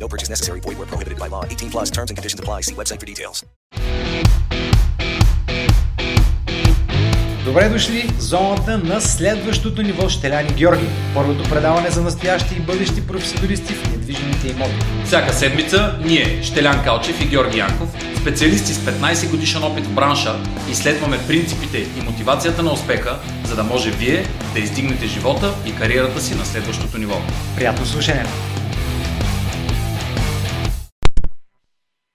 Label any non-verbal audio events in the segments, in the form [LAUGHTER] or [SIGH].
No purchase necessary. Void where prohibited by law. 18 plus terms and conditions apply. See website for details. Добре дошли в зоната на следващото ниво Щеляни Георги. Първото предаване за настоящи и бъдещи професионалисти в недвижимите имоти. Всяка седмица ние, Щелян Калчев и Георги Янков, специалисти с 15 годишен опит в бранша, изследваме принципите и мотивацията на успеха, за да може вие да издигнете живота и кариерата си на следващото ниво. Приятно слушане!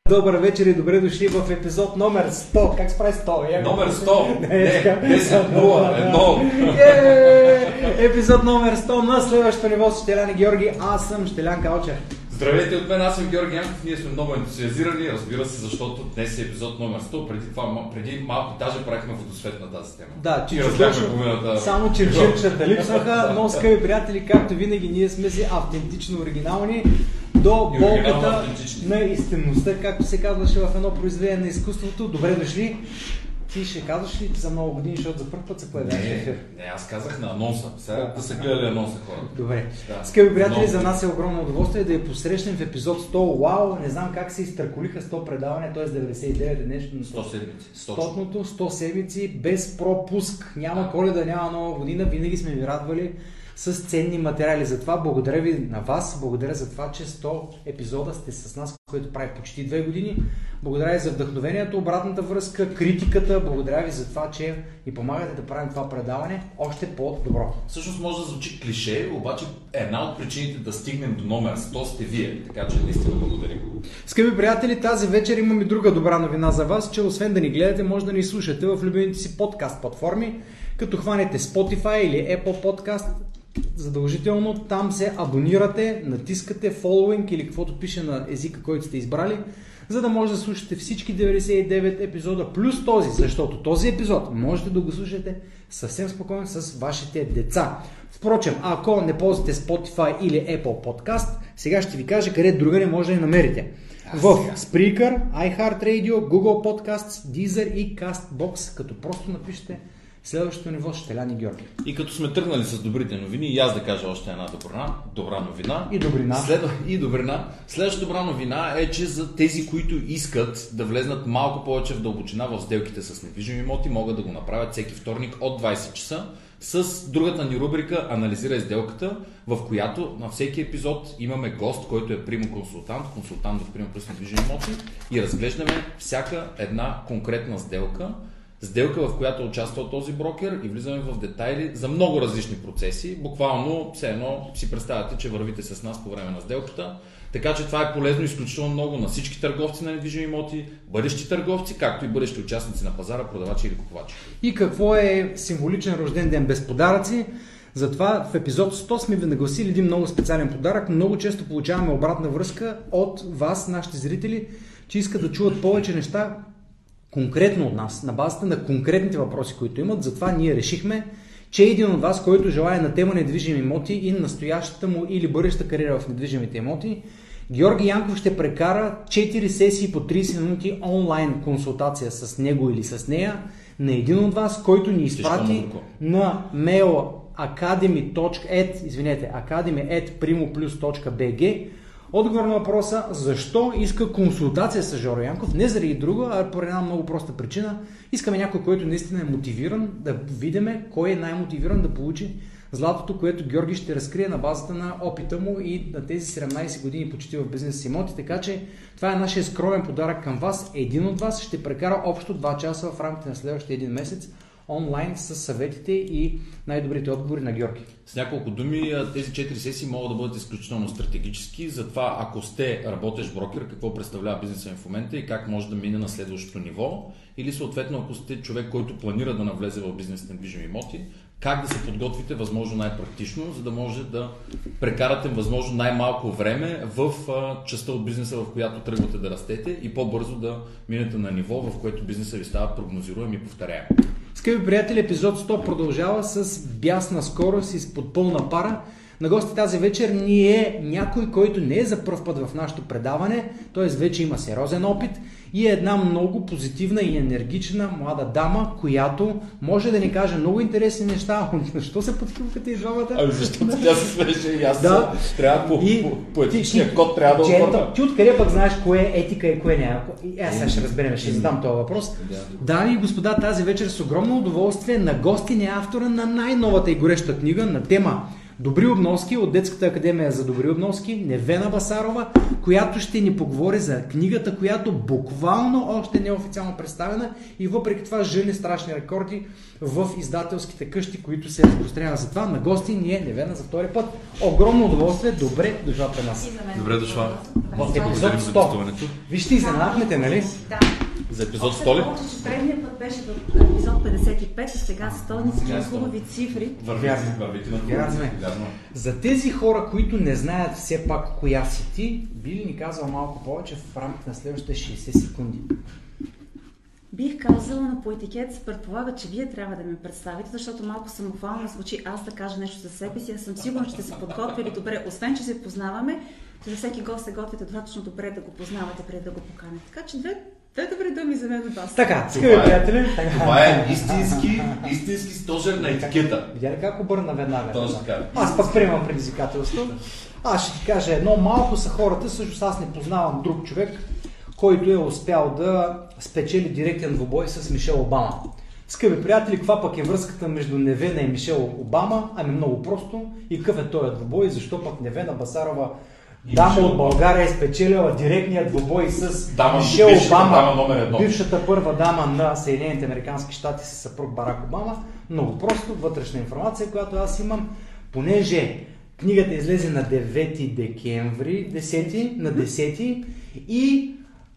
Добър вечер и добре дошли в епизод номер 100. Как се прави 100? Я Номер 100. Не, Не, така. 10, 0, 1. Е, Епизод номер 100 на следващото ниво с Щелян и Георги. Аз съм Щелян Калчев. Здравейте от мен, аз съм Георги Янков. Ние сме много ентусиазирани, разбира се, защото днес е епизод номер 100. Преди това, преди малко даже правихме водосвет на тази тема. Да, половината. Само черчирчета липсваха, но скъпи приятели, както винаги, ние сме си автентично оригинални до болката на истинността, както се казваше в едно произведение на изкуството. Добре дошли. Ти ще казваш ли за много години, защото за първ път се появяваш в Не, ефир? не, аз казах на анонса. Сега да са гледали анонса хората. Добре. Да. Скъпи приятели, Много. за нас е огромно удоволствие да я посрещнем в епизод 100. Вау, не знам как се изтърколиха 100 предавания, т.е. 99 е нещо. 100 седмици. 100. Стотното 100 седмици без пропуск. Няма коледа, няма нова година. Винаги сме ви радвали с ценни материали. Затова благодаря ви на вас. Благодаря за това, че 100 епизода сте с нас, което прави почти 2 години. Благодаря ви за вдъхновението, обратната връзка, критиката. Благодаря ви за това, че ни помагате да правим това предаване още по-добро. Всъщност може да звучи клише, обаче една от причините да стигнем до номер 100 сте вие. Така че наистина благодарим. Скъпи приятели, тази вечер имам и друга добра новина за вас, че освен да ни гледате, може да ни слушате в любимите си подкаст платформи, като хванете Spotify или Apple Podcast, задължително там се абонирате, натискате following или каквото пише на езика, който сте избрали, за да може да слушате всички 99 епизода плюс този, защото този епизод можете да го слушате съвсем спокойно с вашите деца. Впрочем, ако не ползвате Spotify или Apple Podcast, сега ще ви кажа къде друга не може да я намерите. В Spreaker, iHeartRadio, Google Podcasts, Deezer и CastBox, като просто напишете следващото ниво Щеляни Георги. И като сме тръгнали с добрите новини, и аз да кажа още една добра, добра новина. И добрина. След, и добрина. Следващата добра новина е, че за тези, които искат да влезнат малко повече в дълбочина в сделките с недвижими имоти, могат да го направят всеки вторник от 20 часа с другата ни рубрика Анализирай сделката, в която на всеки епизод имаме гост, който е примо консултант, консултант в примо плюс недвижими имоти и разглеждаме всяка една конкретна сделка, сделка, в която участвал този брокер и влизаме в детайли за много различни процеси. Буквално, все едно си представяте, че вървите с нас по време на сделката. Така че това е полезно изключително много на всички търговци на недвижими имоти, бъдещи търговци, както и бъдещи участници на пазара, продавачи или купувачи. И какво е символичен рожден ден без подаръци? Затова в епизод 100 сме ви нагласили един много специален подарък. Много често получаваме обратна връзка от вас, нашите зрители, че искат да чуват повече неща конкретно от нас, на базата на конкретните въпроси, които имат. Затова ние решихме, че един от вас, който желая на тема недвижими имоти и настоящата му или бъдеща кариера в недвижимите имоти, Георги Янков ще прекара 4 сесии по 30 минути онлайн консултация с него или с нея на един от вас, който ни изпрати на мейл academy.ed, извинете, academy.primoplus.bg Отговор на въпроса защо иска консултация с Жоро Янков, не заради друго, а по една много проста причина. Искаме някой, който наистина е мотивиран, да видиме кой е най-мотивиран да получи златото, което Георги ще разкрие на базата на опита му и на тези 17 години почти в бизнес имоти. Така че това е нашия скромен подарък към вас. Един от вас ще прекара общо 2 часа в рамките на следващия един месец онлайн с съветите и най-добрите отговори на Георги. С няколко думи, тези 4 сесии могат да бъдат изключително стратегически. Затова, ако сте работещ брокер, какво представлява бизнеса ви в момента и как може да мине на следващото ниво, или съответно, ако сте човек, който планира да навлезе в бизнес на недвижими имоти, как да се подготвите възможно най-практично, за да може да прекарате възможно най-малко време в частта от бизнеса, в която тръгвате да растете и по-бързо да минете на ниво, в което бизнеса ви става прогнозируем и повторяем. Скъпи приятели, епизод 100 продължава с бясна скорост и с подпълна пара. На гости тази вечер ни е някой, който не е за първ път в нашото предаване, т.е. вече има сериозен опит и е една много позитивна и енергична млада дама, която може да ни каже много интересни неща. [LAUGHS] Защо се подхилкате и двамата? Ами защото тя се смеше и аз Да. трябва по, И по, по ти- етичния ти- код трябва да обърна. Ти откъде пък знаеш кое е етика и кое не е? Аз сега ще разберем, ще задам този въпрос. Дами и господа, тази вечер с огромно удоволствие на гости не е автора на най-новата и гореща книга на тема Добри обноски от Детската академия за добри обноски, Невена Басарова, която ще ни поговори за книгата, която буквално още не е официално представена и въпреки това жени страшни рекорди в издателските къщи, които се разпространяват. Затова на гости ни е Невена за втори път. Огромно удоволствие, добре дошла при нас. Добре дошла. В епизод Благодарим за 100. гостуването. Вижте, изненадахме те, нали? Да. За епизод Още 100 ли? повече, че предния път беше в епизод 55, а сега 100 ни Сега са 100. хубави цифри. Сме. Вярно. За тези хора, които не знаят все пак коя си ти, би ли ни казал малко повече в рамките на следващите 60 секунди? Бих казала на по етикет предполага, че вие трябва да ме представите, защото малко самофално звучи аз да кажа нещо за себе си. Аз съм сигурна, че сте се подготвили добре. Освен, че се познаваме, за всеки гост се готвите достатъчно добре да го познавате преди да го поканите. Така че две, две добри думи за мен от вас. Така, скъпи е- приятели. Това е истински, истински стожер на етикета. Видя ли как обърна веднага? Точно така. Аз пък приемам предизвикателство. Аз ще ти кажа едно, малко са хората, също аз не познавам друг човек, който е успял да спечели директен двубой с Мишел Обама. Скъпи приятели, каква пък е връзката между Невена и Мишел Обама? Ами много просто. И какъв е този двубой? Защо пък Невена Басарова, дама от България, е спечелила директния двубой с Дама, Мишел бившата Обама, дама номер едно. бившата първа дама на Съединените Американски щати с съпруг Барак Обама. Много просто, вътрешна информация, която аз имам, понеже книгата излезе на 9 декември, 10, на 10 и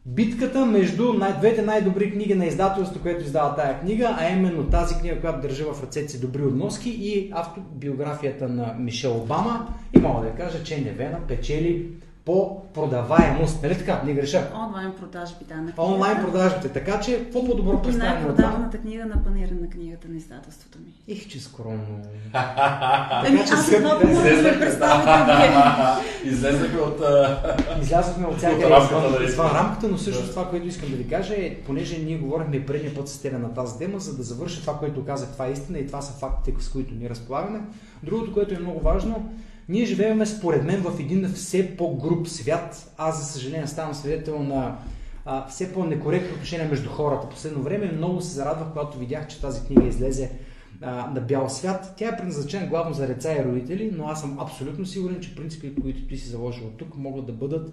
битката между най- двете най-добри книги на издателството, което издава тая книга, а именно тази книга, която държа в ръцете си Добри относки и автобиографията на Мишел Обама. И мога да я кажа, че Невена печели по продаваемост. Нали така? Не греша. Онлайн продажби, да, на. Онлайн продажбите. Така че, какво по-добро представяне от най-продаваната книга на панера на книгата на издателството ми. Их, че скромно. Еми, [LAUGHS] аз да, мога да ме вие. Излезнахме от... Излязохме от всяка извън, рамката, но също Да. това, което искам да ви кажа е, понеже ние говорихме предния път с тебе на тази тема, за да завърша това, което казах, това е истина и това са фактите, с които ние разполагаме. Другото, което е много важно, ние живеем според мен в един все по-груб свят. Аз, за съжаление, ставам свидетел на а, все по-некоректно отношение между хората. Последно време много се зарадвах, когато видях, че тази книга излезе а, на бял свят. Тя е предназначена главно за деца и родители, но аз съм абсолютно сигурен, че принципите, които ти си заложил тук, могат да бъдат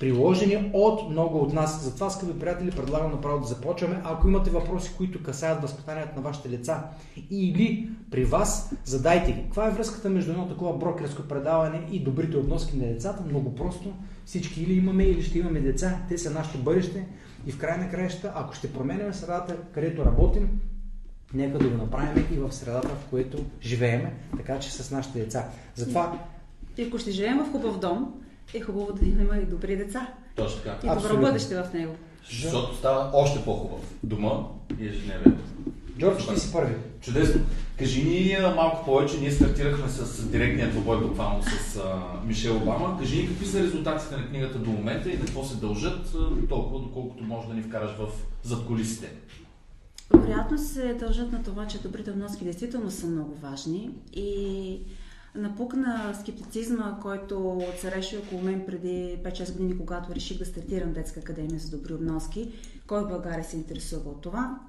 приложени от много от нас. Затова, скъпи приятели, предлагам направо да започваме. Ако имате въпроси, които касаят възпитанието на вашите деца или при вас, задайте ги. Каква е връзката между едно такова брокерско предаване и добрите обноски на децата? Много просто. Всички или имаме, или ще имаме деца. Те са нашето бъдеще. И в край на краища, ако ще променяме средата, където работим, нека да го направим и в средата, в която живееме, така че с нашите деца. Затова И ако ще живеем в хубав дом, е хубаво да имаме и добри деца. Точно така. И добро Абсолютно. бъдеще в него. Защото става още по-хубав. Дома и ежедневието. Джордж, ти си първи. Чудесно. Кажи ни малко повече. Ние стартирахме с директния двобой буквално с а, Мишел Обама. Кажи ни какви са резултатите на книгата до момента и на какво се дължат, а, толкова доколкото може да ни вкараш в задколисите. Вероятно се дължат на това, че добрите вноски действително са много важни и напукна скептицизма, който цареше около мен преди 5-6 години, когато реших да стартирам детска академия за добри обноски. Кой в България се интересува от това?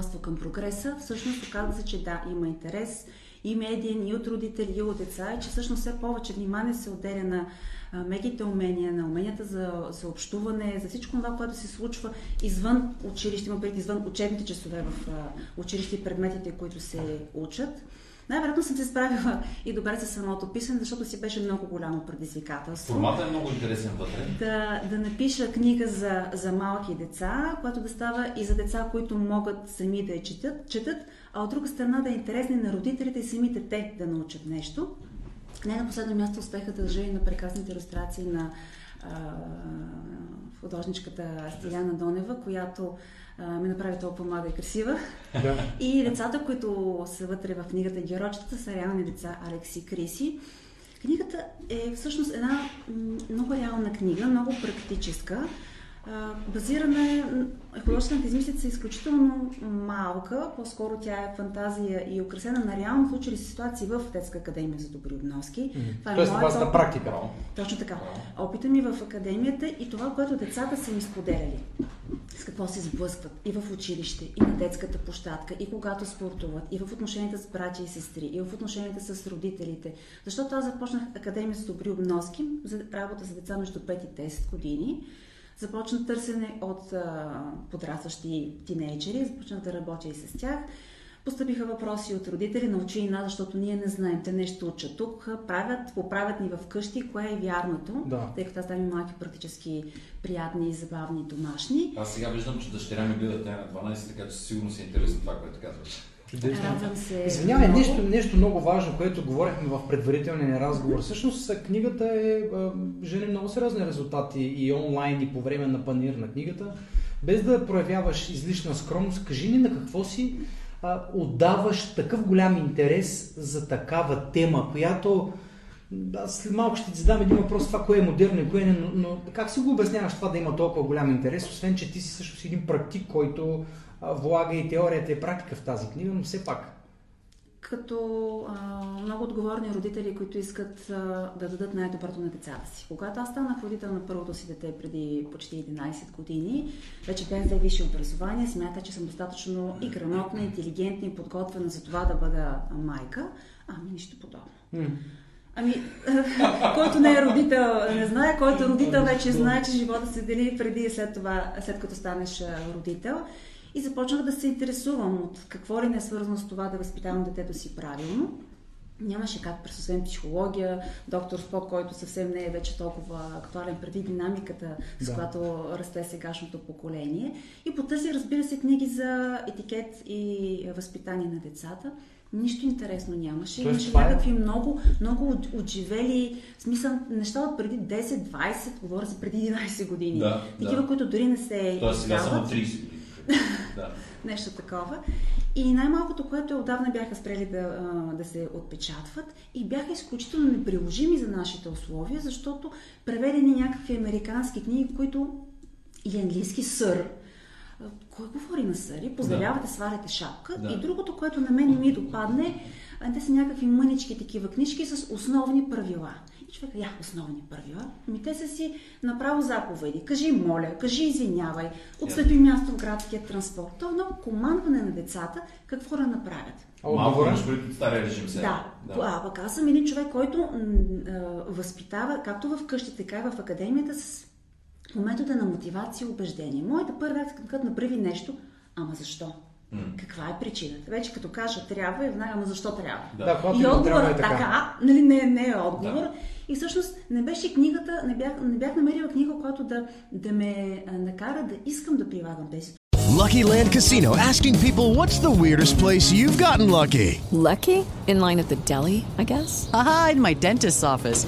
С към прогреса. Всъщност оказа се, че да, има интерес и медиен, и от родители, и от деца, и че всъщност все повече внимание се отделя на меките умения, на уменията за, за общуване, за всичко това, което се случва извън училище, има извън учебните часове в училище и предметите, които се учат. Най-вероятно съм се справила и добре с самото писане, защото си беше много голямо предизвикателство. Формата е много интересен вътре. Да, да напиша книга за, за малки деца, която да става и за деца, които могат сами да я четат, четат, а от друга страна да е интересна на родителите и самите те да научат нещо. Не на последно място успеха дължа и на прекрасните иллюстрации на а, художничката Стиляна Донева, която ми направи толкова млада и красива. Да. И децата, които са вътре в книгата Геройчетата, са реални деца Алекси Криси. Книгата е всъщност една много реална книга, много практическа. Базирана е, художествената измислица е изключително малка, по-скоро тя е фантазия и украсена на реално случили ситуации в Детска академия за добри обноски. Това Тоест, моят това е практика. Точно така. Опита ми в академията и това, което децата са ми споделяли. С какво се сблъскват и в училище, и на детската площадка, и когато спортуват, и в отношенията с братя и сестри, и в отношенията с родителите. Защото аз започнах академия с добри обноски за работа с деца между 5 и 10 години. Започна търсене от а, подрастващи тинейджери, започнах да работя и с тях. Постъпиха въпроси от родители, научи и нас, защото ние не знаем. Те нещо учат тук, правят, поправят ни в къщи, кое е вярното, Да. тъй като аз там и малки практически приятни, забавни, домашни. Аз сега виждам, че дъщеря ми гледа тя е на 12, така че сигурно се интересно това, което казваш. Чудесно. Радвам се. Извинявай, много. нещо, нещо много важно, което говорихме в предварителния ни разговор. [LAUGHS] Всъщност книгата е, жени много сериозни резултати и онлайн, и по време на панир на книгата. Без да проявяваш излишна скромност, кажи ни на какво си отдаваш такъв голям интерес за такава тема, която аз малко ще ти задам един въпрос, това кое е модерно и кое не, но, но как си го обясняваш това да има толкова голям интерес, освен че ти си също си един практик, който влага и теорията и практика в тази книга, но все пак. Като а, много отговорни родители, които искат а, да дадат най-доброто на децата си. Когато аз станах родител на първото си дете преди почти 11 години, вече бях взе висше образование, смята, че съм достатъчно и грамотна, интелигентна и подготвена за това да бъда майка. Ами нищо подобно. Ами, [LAUGHS] който не е родител, не знае, който е родител, вече знае, че живота се дели преди и след това, след като станеш родител. И започнах да се интересувам от какво ли не е свързано с това да възпитавам детето си правилно. Нямаше как през освен психология, доктор Спок, който съвсем не е вече толкова актуален преди динамиката, с Да. която расте сегашното поколение. И потърсих, разбира се, книги за етикет и възпитание на децата. Нищо интересно нямаше. Тоест, Имаше е- някакви много, много от- отживели, в смисъл, неща от преди 10-20, говоря за преди 11 години. Да, Такива, да. които дори не се Тоест сега от 30 години. Да. [LAUGHS] нещо такова. И най-малкото, което отдавна бяха спрели да, да се отпечатват и бяха изключително неприложими за нашите условия, защото преведени някакви американски книги, които или английски сър. Кой говори на съри? Поздравявате, сваляте шапка. Да. И другото, което на мен ми допадне, те са някакви мънички такива книжки с основни правила. Човек, я, основни правила. Ми те са си направо заповеди. Кажи моля, кажи извинявай, отстъпи място в градския транспорт. То е много командване на децата какво да направят. Малко предвид от стария режим сега. Да, А, пък аз съм един човек, който м, а, възпитава както в къщи, така и в академията с метода на мотивация и убеждение. Моята първа реакция, като направи нещо, ама защо? Каква е причината? Вече като кажа трябва, и веднага, ама защо трябва? Да. Да, И има отговор драма е е така. така, нали, не, не е отговор. Да. И всъщност не беше книгата, не бях, не бях намерила книга, която да, да ме а, накара да искам да прилагам тези Lucky Land Casino asking people what's the weirdest place you've gotten lucky? Lucky? In line at the deli, I guess? Aha, in my dentist's office.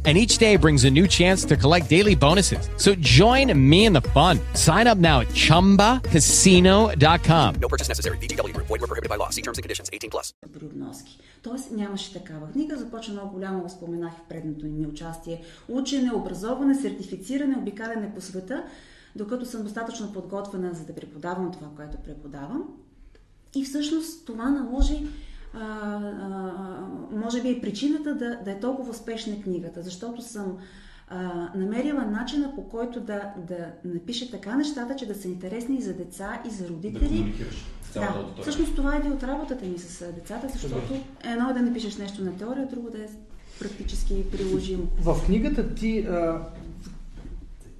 And each day brings a new chance to collect daily bonuses. So join me in the fun. Sign up now at chumbacasino.com. No purchase necessary. VGW Group. Void were prohibited by law. See terms and conditions. 18 plus. добри обноски. Тоест нямаше такава книга. Започна много голямо, го споменах в предното ми участие. Учене, образоване, сертифициране, обикаляне по света, докато съм достатъчно подготвена, за да преподавам това, което преподавам. И всъщност това наложи а, а, може би и причината да, да е толкова успешна книгата, защото съм а, намерила начина по който да, да напише така нещата, че да са интересни и за деца, и за родители. Да всъщност това е един от работата ми с децата, защото едно е да напишеш нещо на теория, друго да е практически приложимо. В книгата ти а,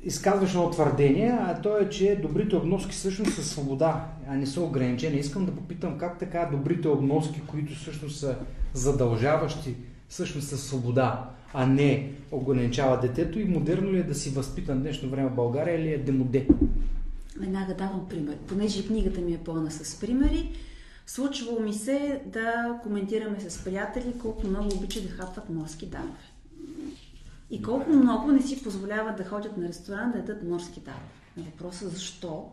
изказваш едно твърдение, а то е, че добрите обноски всъщност са свобода, а не са ограничения. Искам да попитам как така добрите обноски, които всъщност са задължаващи, всъщност са свобода, а не ограничава детето и модерно ли е да си възпитан днешно време в България или е демоде? Веднага давам пример. Понеже книгата ми е пълна с примери, случвало ми се да коментираме с приятели колко много обичат да хапват морски давове. И колко много не си позволяват да ходят на ресторант да ядат морски давове. На въпроса защо?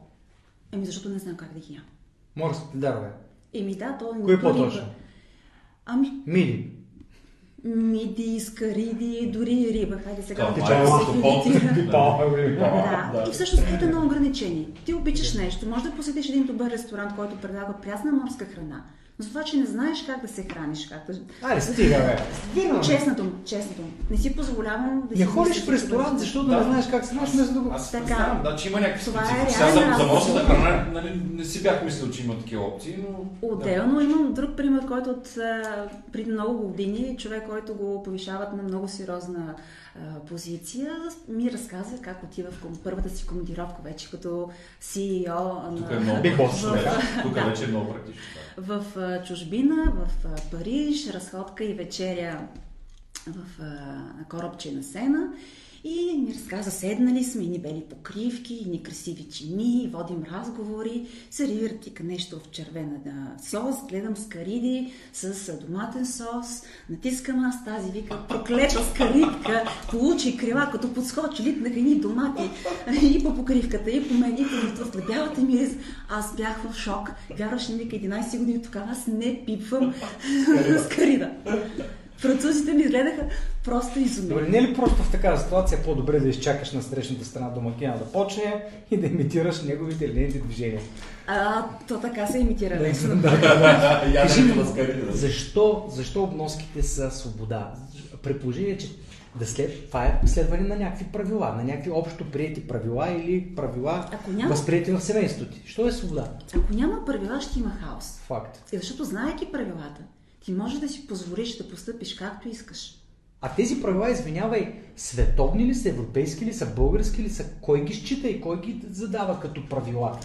Еми защото не знам как да ги ям. Морските дарове. Еми да, то Кое по-точно? Ами, Мили. миди, скариди, дори и риба. Хайде сега да е дефинитира. [LAUGHS] Да. Да, и всъщност това е едно ограничение. Ти обичаш нещо, може да посетиш един добър ресторант, който предлага прясна морска храна, за това, че не знаеш как да се храниш, как да... Аре, стига, бе. Стига. Честното, честното. Не си позволявам да Не си ходиш мислиш в ресторант, за- защото не знаеш как се храниш, вместо да го... Аз Така. така. Да, че има някакви Това е специфики. Сега за, за морската храна нали, не си бях мислил, че има такива опции, но... Отделно имам друг пример, който от преди много години, човек, който го повишават на много сериозна позиция, ми разказа как отива в първата си командировка вече като CEO Тук на... е много [LAUGHS] практично. Тук да. вече е много практично. в чужбина, в Париж, разходка и вечеря в корабче на Сена. И ми разказа, седнали сме, ни бели покривки, ни красиви чини, водим разговори, сервират ти нещо в червена да, сос, гледам скариди с доматен сос, натискам аз тази, вика, проклета скаридка, получи крила, като подскочи, литнаха ни домати и по покривката, и по мен, и по бялата ми риз. Аз бях в шок. Вярваш ли, вика, 11 години тогава аз не пипвам скарида. [LAUGHS] Французите ми гледаха просто изумени. Добре, не е ли просто в такава ситуация по-добре да изчакаш на срещната страна домакина да почне и да имитираш неговите линейните движения? А, то така се имитира. лесно. [LAUGHS] Кажи на скариди, да. защо, защо обноските са свобода? При положение, че да след, това е следване на някакви правила, на някакви общо приети правила или правила, Ако няма- възприяти в семейството ти. Що е свобода? Ако няма правила, ще има хаос. Факт. И защото, знаеки правилата, ти можеш да си позволиш да постъпиш както искаш. А тези правила, извинявай, световни ли са, европейски ли са, български ли са? Кой ги счита и кой ги задава като правила?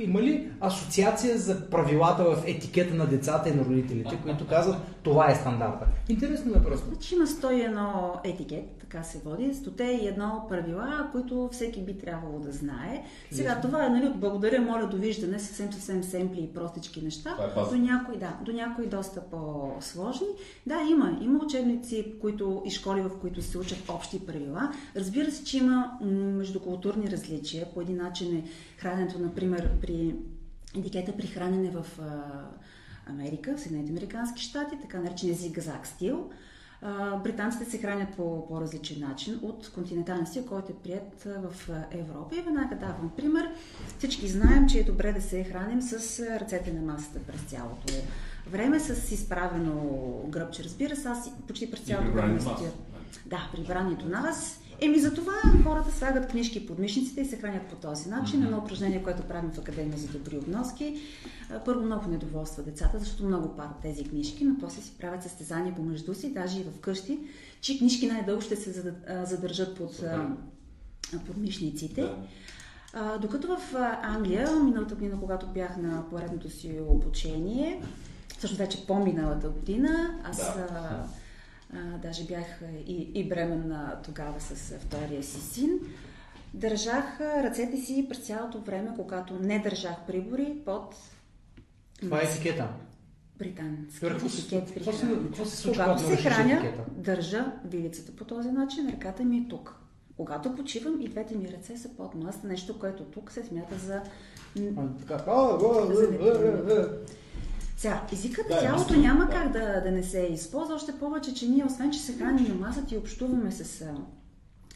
Има ли асоциация за правилата в етикета на децата и на родителите, които казват това е стандарта? Интересно е просто. Значи има 101 етикет, така се води, 101 правила, които всеки би трябвало да знае. Сега това е, нали, благодаря, моля, довиждане, съвсем съвсем семпли и простички неща, е до някои, да, до някои доста по-сложни. Да, има, има учебници, които, и школи, в които се учат общи правила. Разбира се, че има междукултурни различия. По един начин е храненето, например, при етикета при хранене в Америка, Съединените Американски щати, така наречения зигзаг стил. Британците се хранят по по-различен начин от континенталния стил, който е прият в Европа. И веднага давам пример. Всички знаем, че е добре да се храним с ръцете на масата през цялото време, с изправено гръбче, разбира се. Аз почти през цялото време стоя. Да, при брането на вас. Еми за това хората слагат книжки под мишниците и се хранят по този начин. Едно упражнение, което правим в Академия за добри обноски. Първо много недоволства децата, защото много парат тези книжки, но после си правят състезания помежду си, даже и вкъщи, че книжки най-дълго ще се задържат под, под мишниците. Да. А, докато в Англия, миналата година, когато бях на поредното си обучение, всъщност вече по-миналата година, аз Да. А, даже бях и, и бременна тогава с втория си син, държах ръцете си през цялото време, когато не държах прибори под Това е етикета. британски Добре, какво се- етикет при какво се- хранене. какво се случва, Когато се храня, етикета? държа вилицата по този начин, ръката ми е тук. Когато почивам и двете ми ръце са под маста, нещо, което тук се смята за... А, така, а, а. Сега, езикът Да, цялото наистина, няма да. как да, да не се използва, още повече, че ние, освен че се храним на масата и общуваме с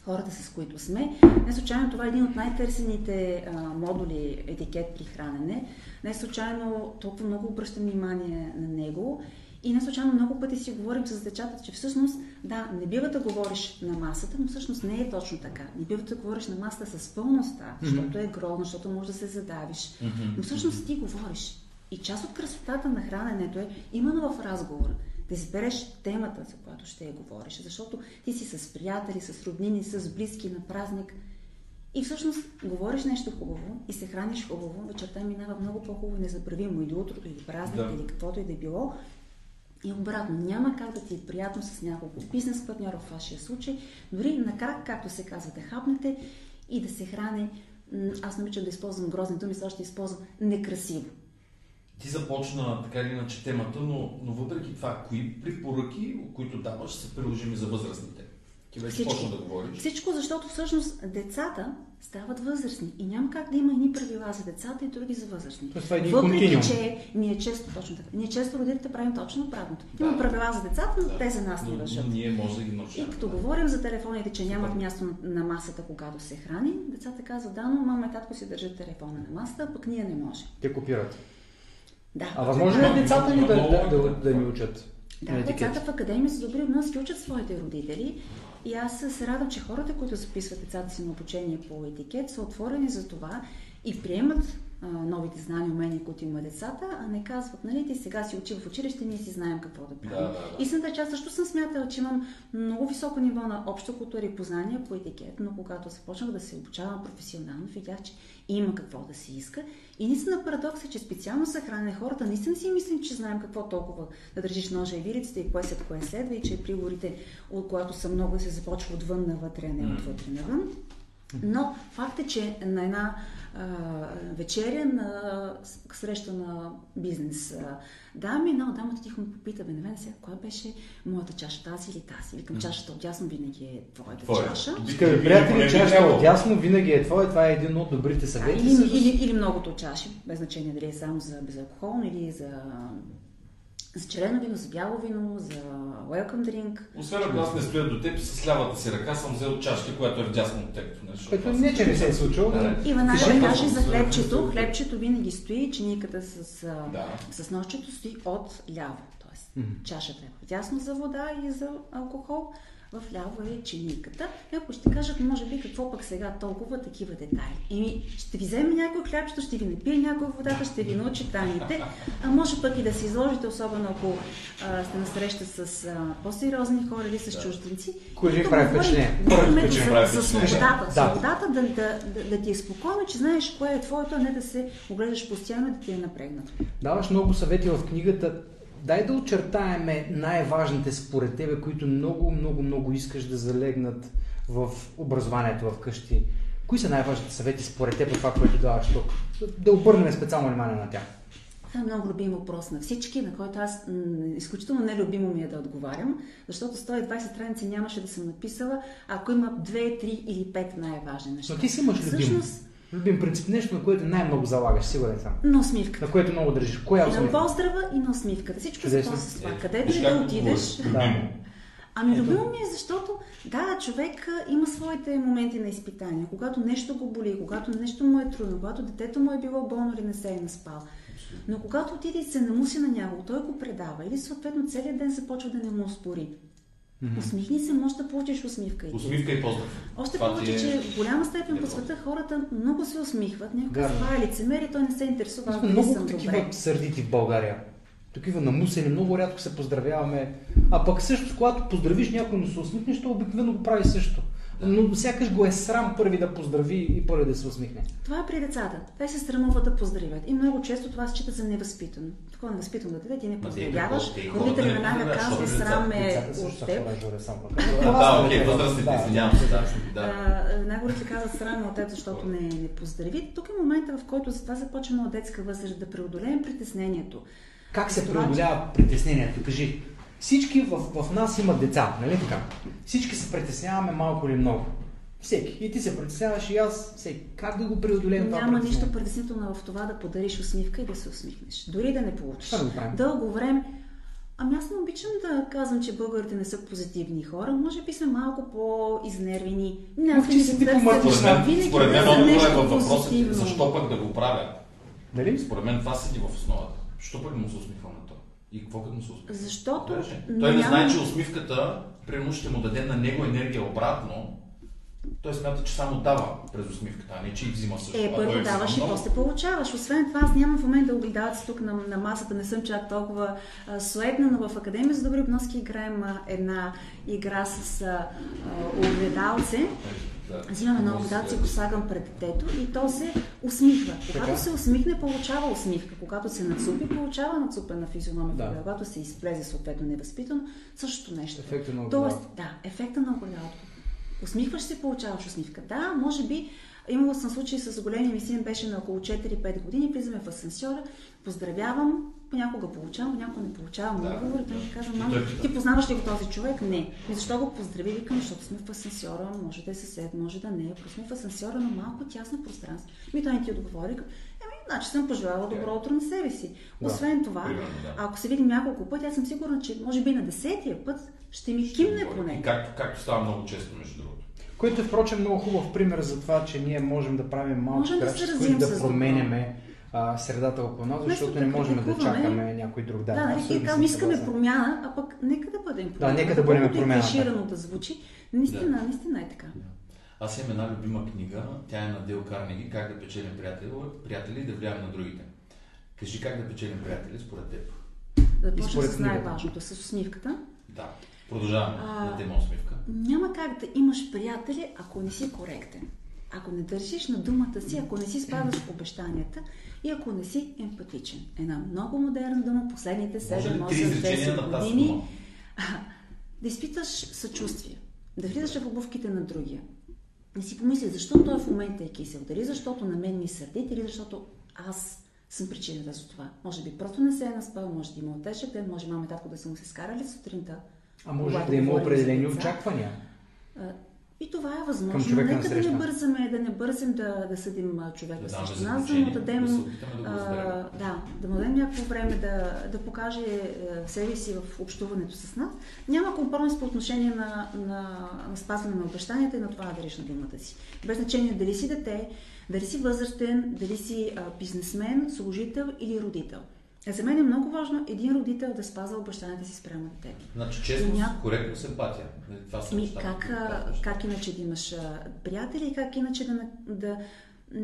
хората, с които сме, не случайно това е един от най-търсените а, модули етикет при хранене. Не случайно толкова много обръщам внимание на него. И не случайно много пъти си говорим с децата, че всъщност, да, не бива да говориш на масата, но всъщност не е точно така. Не бива да говориш на масата с пълността, защото е грозно, защото може да се задавиш. Но всъщност ти говориш. И част от красотата на храненето е именно в разговора. Да избереш темата, за която ще я говориш. Защото ти си с приятели, с роднини, с близки на празник. И всъщност говориш нещо хубаво и се храниш хубаво, вечерта минава много по-хубаво и незабравимо или утрото, или празник, Да. или каквото и да е било. И обратно, няма как да ти е приятно с няколко бизнес партньора в вашия случай, дори на крак, както се казва, да хапнете и да се хране. Аз не обичам да използвам грозни думи, сега ще използвам некрасиво. Ти започна така или иначе темата, но, но въпреки това, кои препоръки, които даваш, са приложими за възрастните? Ти вече Всичко. почна да говориш. Всичко, защото всъщност децата стават възрастни и няма как да има едни правила за децата и други за възрастни. Тоест, това е Въпреки, континуум. че ние често, точно така, ние често родителите правим точно обратното. Има правила за децата, но те за нас не въжат. но ние може да ги И научим. като говорим за телефоните, че нямат място на, на масата, когато се храни, децата казват, да, но мама и татко си държат телефона на масата, а пък ние не можем. Те копират. Да. А възможно ли е децата ни да, да, е. да, да ни учат Да, на децата в академия за добри вноски учат своите родители. И аз се радвам, че хората, които записват децата си на обучение по етикет, са отворени за това и приемат новите знания, умения, които има децата, а не казват, нали, ти сега си учи в училище, ние си знаем какво да правим. Да, да, да. Истината е, че аз също съм смятала, че имам много високо ниво на обща култура и познания по етикет, но когато започнах да се обучавам професионално, видях, че има какво да се иска. И наистина парадокс е, че специално за хранене хората наистина си мислим, че знаем какво толкова да държиш ножа и вилицата и кое след кое следва и че приборите, от когато са много, се започва отвън навътре, а не отвътре навън. Но факт е, че на една вечеря на среща на бизнес дами, една от дамата тихо ме попита, бе, не сега, коя беше моята чаша, тази или тази? Викам, чашата отясно винаги е твоята Твоя. чаша. Скъпи приятели, чашата трябвало. отясно винаги е твоя. Това е един от добрите съвети. Или, или, или многото чаши, без значение дали е само за безалкохолно или за, за черено вино, за бяло вино, за welcome drink. Освен ако аз не стоя до теб, с лявата си ръка съм взел чашка, която е вдясно от теб. Което не, че не се е случило. Да, И веднага и за хлебчето. Хлебчето винаги стои, чиниката с, Да. с нощчето стои от ляво. Тоест, чашата е вдясно за вода и за алкохол, в ляво е чиниката. Някой ще кажат, може би, какво пък сега толкова такива детайли. Еми, ще ви вземе някой хлябчето, ще ви напие някой водата, ще ви научи тайните, а може пък и да се изложите, особено ако а, сте насреща с а, по-сериозни хора или с чужденци. Тук прави впечатление? за, свободата. Да. Свободата да, да, да, да ти е спокойно, че знаеш кое е твоето, а не да се оглеждаш постоянно и да ти е напрегнато. Даваш много съвети в книгата. Дай да очертаеме най-важните според тебе, които много, много, много искаш да залегнат в образованието в къщи. Кои са най-важните съвети според теб от това, което даваш тук? Да обърнем специално внимание на тях. Това е много любим въпрос на всички, на който аз м, изключително нелюбимо ми е да отговарям, защото 120 страници нямаше да съм написала, ако има 2, 3 или 5 най-важни неща. Но ти си имаш любим. Всъщност, Любим принцип, нещо, на което най-много залагаш, сигурен съм. на усмивката. На което много държиш. Коя на усмивка? поздрава и на усмивката. Всичко започва с това. Е, Където виж и да отидеш, Да. Ами любимо ми е, защото да, човек има своите моменти на изпитания. Когато нещо го боли, когато нещо му е трудно, когато детето му е било болно или не се е наспал. Но когато отиде и се намуси на някого, той го предава или съответно целият ден започва да не му спори. Усмихни се, може да получиш усмивка. И. Усмивка и поздрав. Още Това повече, е- че в голяма степен по света хората много се усмихват. Някой казва, това е лицемерие, той не се интересува, сме много съм такива добре. сърдити в България. Такива намусени, много рядко се поздравяваме. А пък също, когато поздравиш някой, но се усмихнеш, то обикновено го прави също. Но сякаш го е срам първи да поздрави и първи да се усмихне. Това е при децата. Те се срамуват да поздравят. И много често това се счита за невъзпитано. Такова невъзпитано дете, ти не поздравяваш. хората Родители не веднага защото срам е от теб. [LAUGHS] Да, окей, възрастните, Да. извинявам се. Веднага родители казват срам е от теб, защото не, не поздрави. Тук е момента, в който за това започваме от детска възраст да преодолеем притеснението. Как се преодолява притеснението? Кажи. Всички в, в нас имат деца, нали така? Всички се притесняваме малко или много. Всеки. И ти се притесняваш и аз. Всеки. Как да го преодолеем това Няма нищо притеснително в това да подариш усмивка и да се усмихнеш. Дори да не получиш. Да. Дълго време. Ами аз не обичам да казвам, че българите не са позитивни хора. Може би сме малко по-изнервени. Не, аз винаги си. Според мен, винаги според мен търся отговорът е във позитивно. защо пък да го правя? Дали? Според мен това седи в основата. Що пък му се усмихвам? И какво като му се усмихвам? Защото. Той не знае, че усмивката примерно ще му даде на него енергия обратно. Той смята, че само дава през усмивката, а не че и взима също. Е, първо даваш и много. после получаваш. Освен това, аз нямам в момента огледалци тук на, на масата, не съм чак толкова а, суетна, но в Академия за добри обноски играем а, една игра с а, а, огледалце. Да. Взимам едно огледалце го слагам пред детето и то се усмихва. Когато Така. се усмихне, получава усмивка. Когато се нацупи, получава нацупена физиономия. Да. Когато се изплезе съответно невъзпитано, същото нещо. Ефекта на Тоест, да. Усмихваш се, получаваш усмивка. Да, може би имала съм случай с големия ми син, беше на около 4-5 години, влизаме в асансьора, поздравявам, понякога получавам, понякога не получавам Да, отговор. Той ми казва, мама, ти познаваш ли го този човек? Не. И защо го поздрави? Викам, защото сме в асансьора, може да е съсед, може да не е. Просто сме в асансьора на малко тясно пространство. Ми той не ти отговори. Еми, значи съм пожелала добро утро на себе си. Да. Освен това, Примерно, да. ако се видим няколко пъти, аз съм сигурна, че може би на десетия път ще ми кимне И поне. както, както става много често, между другото. Който е, впрочем, много хубав пример за това, че ние можем да правим малки да крачки, развием които да променяме а, средата около нас, защото да не можем да критикуваме, чакаме някой друг. Да, Да, ти казвам, искаме промяна, а пък нека да бъдем промяна. нека да бъдем промяната. клиширано да звучи. Наистина, наистина е така. Аз имам една любима книга, тя е на Дел Карнеги, как да печелим приятели, приятели и да влияем на другите. Кажи как да печелим приятели според теб. Да според с най-важното, с усмивката. Да. Продължаваме А, на тема усмивка. Няма как да имаш приятели, ако не си коректен. Ако не държиш на думата си, ако не си спазваш обещанията и ако не си емпатичен. Една много модерна дума, последните Може ли 7, три 8, изречения 10 на тази години. дума? Да изпитваш съчувствие, да влизаш в обувките на другия. Не си помисли, защо той в момента е кисел. Дали защото на мен ми сърдит, или защото аз съм причината за това. Може би просто не се е наспал, може да има тежък ден, може мама и татко да са му се скарали сутринта. А може да има определени деца. очаквания. И това е възможно. Нека да не бързаме, да не бързам да, да съдим човека Да срещу нас, да му дадем, да да а, да, да му дадем някакво време да, да покаже а, себе си в общуването с нас. Няма компромис по отношение на, на, на спазване на обещанията и на това да дадеш на думата си. Без значение дали си дете, дали си възрастен, дали си а, бизнесмен, служител или родител. За мен е много важно един родител да спазва обещанията си спрямо детето. Значи честност, Ня- коректност, емпатия. Това са Ми, как, а, как иначе да имаш приятели и как иначе да, да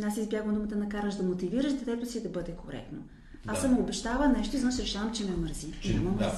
аз избягвам думата накараш да мотивираш детето си да бъде коректно. Аз Да. съм обещава нещо, изведнъж решавам, че ме мързи. Че- Няма да. мързи.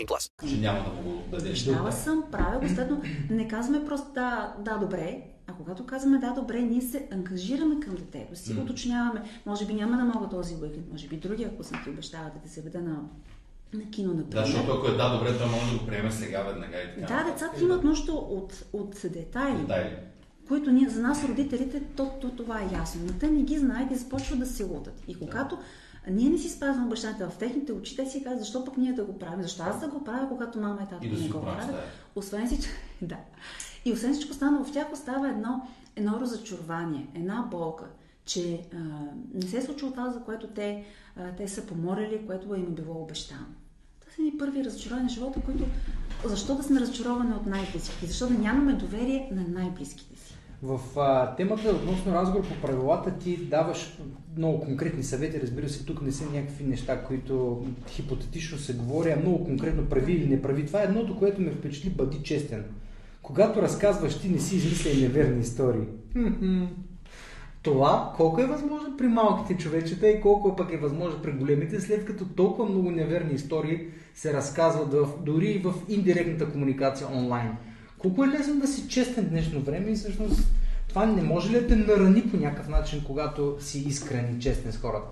plus. Че няма да му го дадеш. Дава съм, правя го, следно не казваме просто да, да, добре, а когато казваме да, добре, ние се ангажираме към детето си, М. уточняваме, може би няма да мога този уикенд, може би другия, ако съм ти обещала да те се веда на, на кино, Да, например. защото ако е да, добре, той може да го приеме сега, веднага и така. Да, децата имат нужда от, от детайли, Детайли. които ние, за нас родителите, то, то, това е ясно. Но те не ги знаят и започват да се лутат. И когато ние не си спазваме обещанията в техните очи, те си казват, защо пък ние да го правим? Защо аз да го правя, когато мама и тато да не го правят? Освен всичко, [LAUGHS] да. И освен всичко останало, в тях остава едно, едно разочарование, една болка, че а, не се е случило това, за което те, а, те са помолили, което им е било обещано. Това са ни първи разочарования в живота, които... Защо да сме разочаровани от най-близките? Защо да нямаме доверие на най-близките си? В а, темата относно разговор по правилата ти даваш много конкретни съвети. Разбира се, тук не са някакви неща, които хипотетично се говори, а много конкретно прави или не прави. Това е едното, което ме впечатли, бъди честен. Когато разказваш, ти не си измисляй неверни истории. Това колко е възможно при малките човечета и колко пък е възможно при големите, след като толкова много неверни истории се разказват в, дори и в индиректната комуникация онлайн. Колко е лесно да си честен днешно време и всъщност Това не може ли да те нарани по някакъв начин, когато си искрен и честен с хората?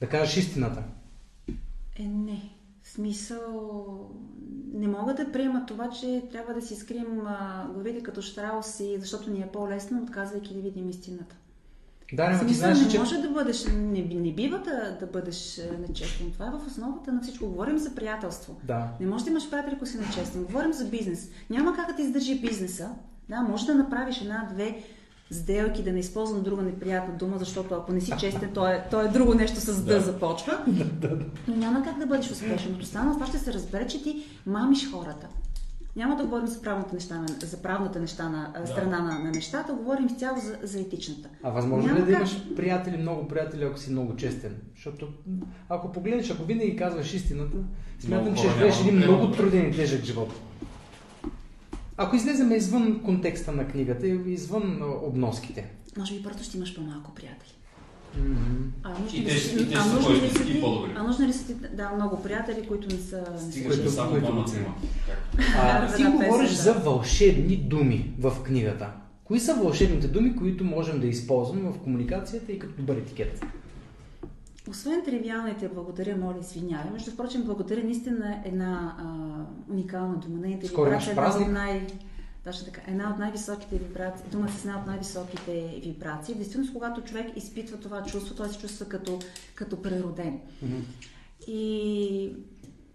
Да кажеш истината. Е, не. В смисъл, не мога да приема това, че трябва да си скрием а, главите като штрауси, защото ни е по-лесно, отказвайки да видим истината. Да, не, ти знаеш, не че... може да бъдеш, не, не бива да, да бъдеш е, нечестен. Това е в основата на всичко. Говорим за приятелство. Да. Не може да имаш приятели, ако си нечестен. Говорим за бизнес. Няма как да ти издържи бизнеса. Да, може да направиш една-две сделки, да не използвам друга неприятна дума, защото ако не си честен, то е, то е друго нещо с да, започва. [LAUGHS] Но няма как да бъдеш успешен. От останало това ще се разбере, че ти мамиш хората. Няма да говорим за правната, неща, на- за правната неща на, а, страна на, на нещата, говорим изцяло за, за етичната. А възможно Няма ли да как. имаш приятели, много приятели, ако си много честен? Защото ако погледнеш, ако винаги казваш истината, смятам, че живееш един да много труден и тежък живот. Ако излеземе извън контекста на книгата, и извън обноските. Може би просто ще имаш по-малко приятели. А нужно ли са- а нужно ли са ти- да, много приятели, които не са... Стигаш Които- само които-. [LAUGHS] А, ти говориш за вълшебни думи в книгата. Кои са вълшебните думи, които можем да използваме в комуникацията и като добър етикет? Освен тривиалните благодаря, моля, извинявай. Между впрочем, благодаря наистина е една а, уникална дума. Нейната Скоро имаш е една празник. най... Точно така. Една от най-високите вибрации, дума с една от най-високите вибрации. Действително, когато човек изпитва това чувство, той се чувства като, като прероден. И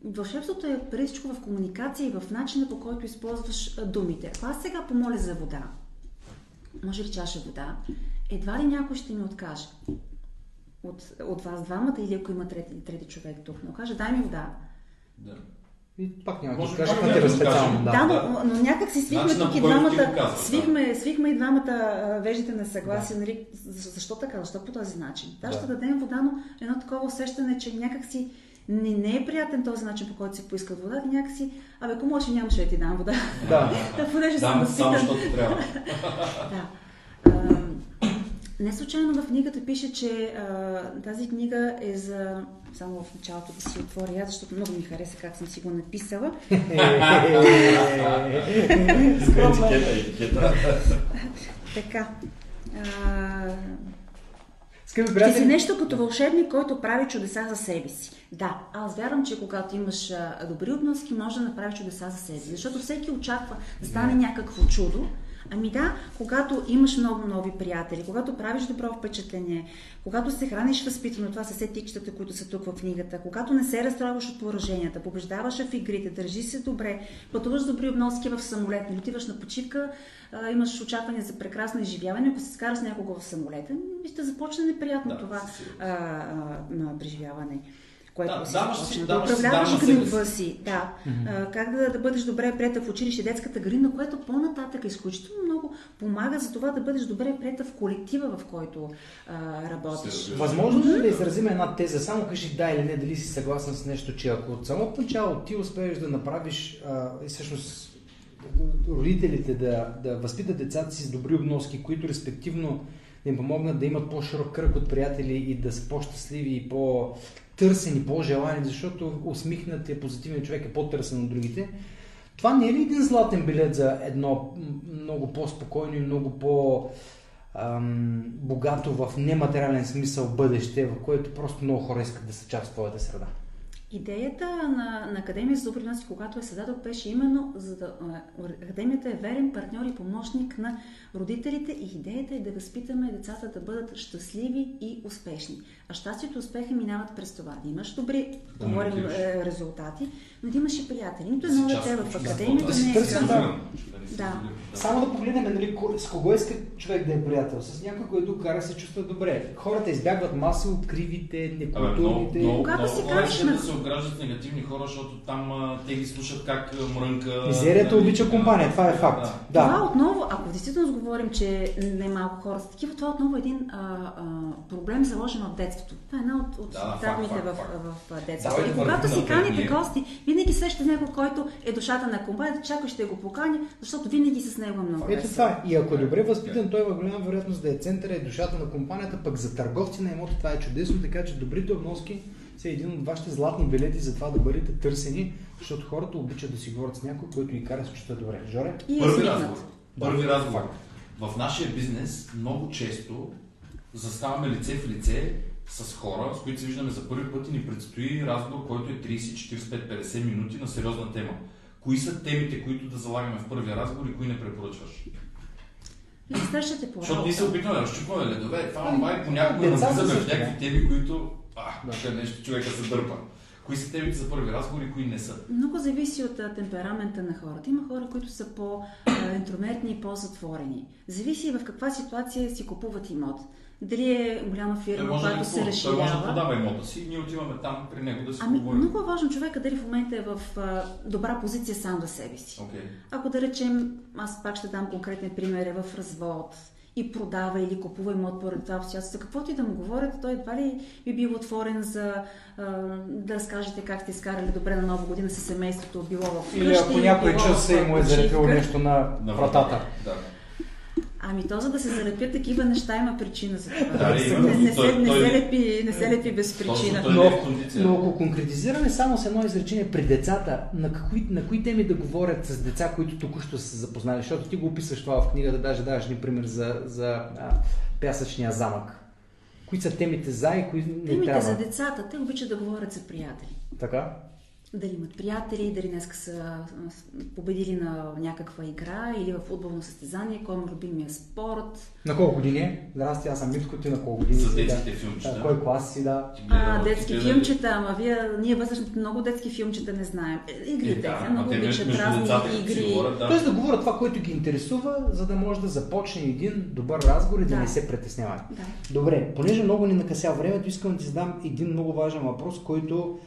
вълшебството е преди всичко в комуникация и в начина по който използваш думите. Ако аз сега помоля за вода, може ли чаша вода, едва ли някой ще ми откаже от, от вас двамата или ако има трети, трети човек тук. Но каже, дай ми вода. Да. И пак няма да Може кажа пак на тебе специално. да Да. Да, но, но някак си свихме Начинът, тук и двамата, го казваш, да. свихме, свихме и двамата веждите на съгласие, нали? За- Защо така? Защо по този начин? Да, ще дадем вода, но едно такова усещане, че някак си не, не е приятен този начин, по който се поиска вода, и някак си, абе, ако можеш, нямаше да ти дам вода. Да. Да, [LAUGHS] понеже съм възпитан. само защото трябва. [LAUGHS] Да. [LAUGHS] Не случайно в книгата пише, че а, тази книга е за... Само в началото да си отворя, аз, защото много ми хареса как съм си го написала. Така. Скъпи Ти си приятели, нещо като вълшебник, който прави чудеса за себе си. Да, аз вярвам, че когато имаш добри обноски, може да направиш чудеса за себе си. Защото всеки очаква да стане някакво чудо. Ами да, когато имаш много нови приятели, когато правиш добро впечатление, когато се храниш възпитано, това са все тикчетата, които са тук в книгата, когато не се разстройваш от пораженията, побеждаваш в игрите, държи се добре, пътуваш добри обноски в самолет, не отиваш на почивка, имаш очакване за прекрасно изживяване, ако се скараш някого в самолета, ще започне неприятно Да, това а, а, преживяване. Което Да, започне. си- да управляваш гнева си. Да. А, как да, да бъдеш добре приета в училище, детската градина, което по-нататък е изключително много помага за това да бъдеш добре приета в колектива, в който а, работиш. Възможно ли да изразим една теза? Само кажи да или не, дали си съгласен с нещо, че ако от самото начало ти успееш да направиш а, и всъщност родителите да, да възпитат децата си с добри обноски, които респективно да им помогнат да имат по-широк кръг от приятели и да са по-щастливи и по-търсени, по-желани, защото усмихнатия позитивен човек е по-търсен от другите. Това не е ли един златен билет за едно много по-спокойно и много по- богато в нематериален смисъл бъдеще, в което просто много хора искат да са част от твоята среда. Идеята на, на Академия за добри носи, когато е създадох, беше именно за да... Академията е верен партньор и помощник на родителите и идеята е да възпитаме децата да бъдат щастливи и успешни. А щастието и успеха минават през това. Да имаш добри, Да говорим, мотивираш. е, резултати, но да имаш и приятели. Нито Да едно дете от в Академията да не е търсим, само- да. Да. Само да погледнем нали, с кого иска човек да е приятел. С някой, който кара се чувства добре. Хората избягват масово кривите, Абе, некултурните. много, Когато си кажеш на- да се обграждат с негативни хора, защото там а, те ги слушат как мрънка. Мизерията нали, обича компания, това е факт. Да. Това Да. отново, ако действително говорим, че не малко хора са такива, това отново е един а, а, проблем заложен в детството. Това е една от, от Да, травмите факт, в, факт, в, в детството. Давайте И когато си каните ние. гости, винаги срещате някой, който е душата на компанията, чакай ще го покани, защото винаги с него е много Ето това е. И ако е добре възпитан, той има голяма вероятност да е центъра и душата на компанията, пък за търговци на имоти това е чудесно, така че добрите обноски са един от вашите златни билети за това да бъдете търсени, защото хората обичат да си говорят с някой, който ги кара да се чувства добре. Жоре? И е Първи разговор. Първи разговор. в нашия бизнес много често заставаме лице в лице с хора, с които се виждаме за първи път и ни предстои разговор, който е 30, 45, 50 минути на сериозна тема. Кои са темите, които да залагаме в първия разговор и кои не препоръчваш? И срещате по Защото ние се опитваме да разчупваме ледове, това това и понякога навлизаме в някакви теми, които а, тук нещо човека се дърпа. Кои са темите за първи разговор и кои не са? Много зависи от темперамента на хората. Има хора, които са по-интромертни и по-затворени. Зависи в каква ситуация си купуват имот. Дали е голяма фирма, може да която се купува. Той може да разширява. продава имота си и ние отиваме там при него да си Ами, говорим. много е важно човека дали в момента е в а, добра позиция сам за себе си. Окей. Ако да речем, аз пак ще дам конкретен пример, е в развод и продава или купува имот поради това обстоятелство, каквото и да му говорят, той едва ли би бил отворен за а, да разкажете как сте изкарали добре на нова година със семейството, било в Или къщи, ако някой час в е му е почивка. нещо на На вратата. Да. Ами то, за да се залепят такива неща, има причина за това. Да, не, именно. не, се, Той- не, той- се лепи, не се лепи без причина. той- Но, е кондиция. но ако конкретизираме само с едно изречение при децата, на, какви, на кои теми да говорят с деца, които току-що са се запознали? Защото ти го описваш това в книгата, даже даваш ни пример за, за а, пясъчния замък. Кои са темите за и кои не Темите трябва? за децата, те обичат да говорят за приятели. Така? Дали имат приятели, дали днес са победили на някаква игра или в футболно състезание, кой е любимия спорт. На колко години е? Здрасти, аз съм Митко, ти на колко години За детските да. филмчета. Да, кой клас си, да. А, детски гледа- филмчета, ама вие, ние възрастните много детски филмчета не знаем. Е, Игрите, Е, да, много обичат разни децата, игри. говорят, да. Тоест да говорят това, което ги интересува, за да може да започне един добър разговор и да, Да. не се притесняват. Да. Добре, понеже много ни накъся времето, искам да ти задам един много важен въпрос, който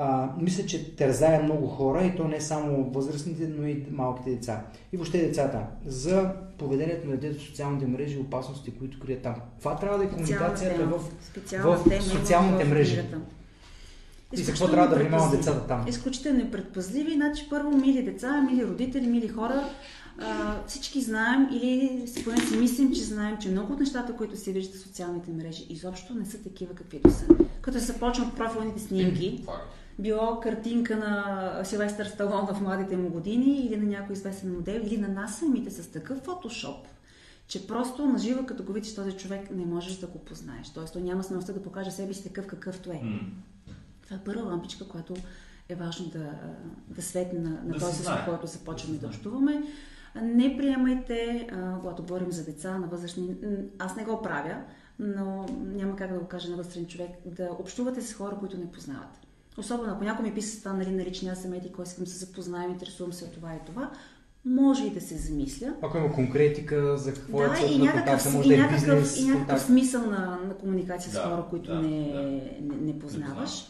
а, мисля, че тързае много хора и то не само възрастните, но и малките деца. И въобще децата. За поведението на детето в социалните мрежи и опасностите, които крият там. Това трябва да е комуникацията в, в има социалните в мрежи. И с какво трябва да внимават децата там? Изключително предпазливи. Значи първо, мили деца, мили родители, мили хора. А, всички знаем или си- поне си мислим, че знаем, че много от нещата, които се виждат в социалните мрежи, изобщо не са такива каквито са. Като се започна от профилните снимки. Било картинка на Силвестър Сталон в младите му години или на някой известен модел, или на нас самите с такъв фотошоп, че просто наживо, като го видиш този човек, не можеш да го познаеш. Тоест, той няма смелостта да покаже себе си такъв какъвто е. М. Това е първа лампичка, която е важно да, да светне на, на Да този, с който започваме да общуваме. Не приемайте, когато говорим за деца, на възрастни, аз не го правя, но няма как да го кажа на възрастен човек, да общувате с хора, които не познават. Особено ако някой ми пише това нали, на личния семейти, кой искам се запознаем, интересувам се от това и това, може и да се замисля. Ако има конкретика за какво е Да, целта и някакъв, контакта, и може да е някакъв, бизнес и някакъв контакт. смисъл на, на комуникация с Да, хора, които да, не, да. не, не познаваш.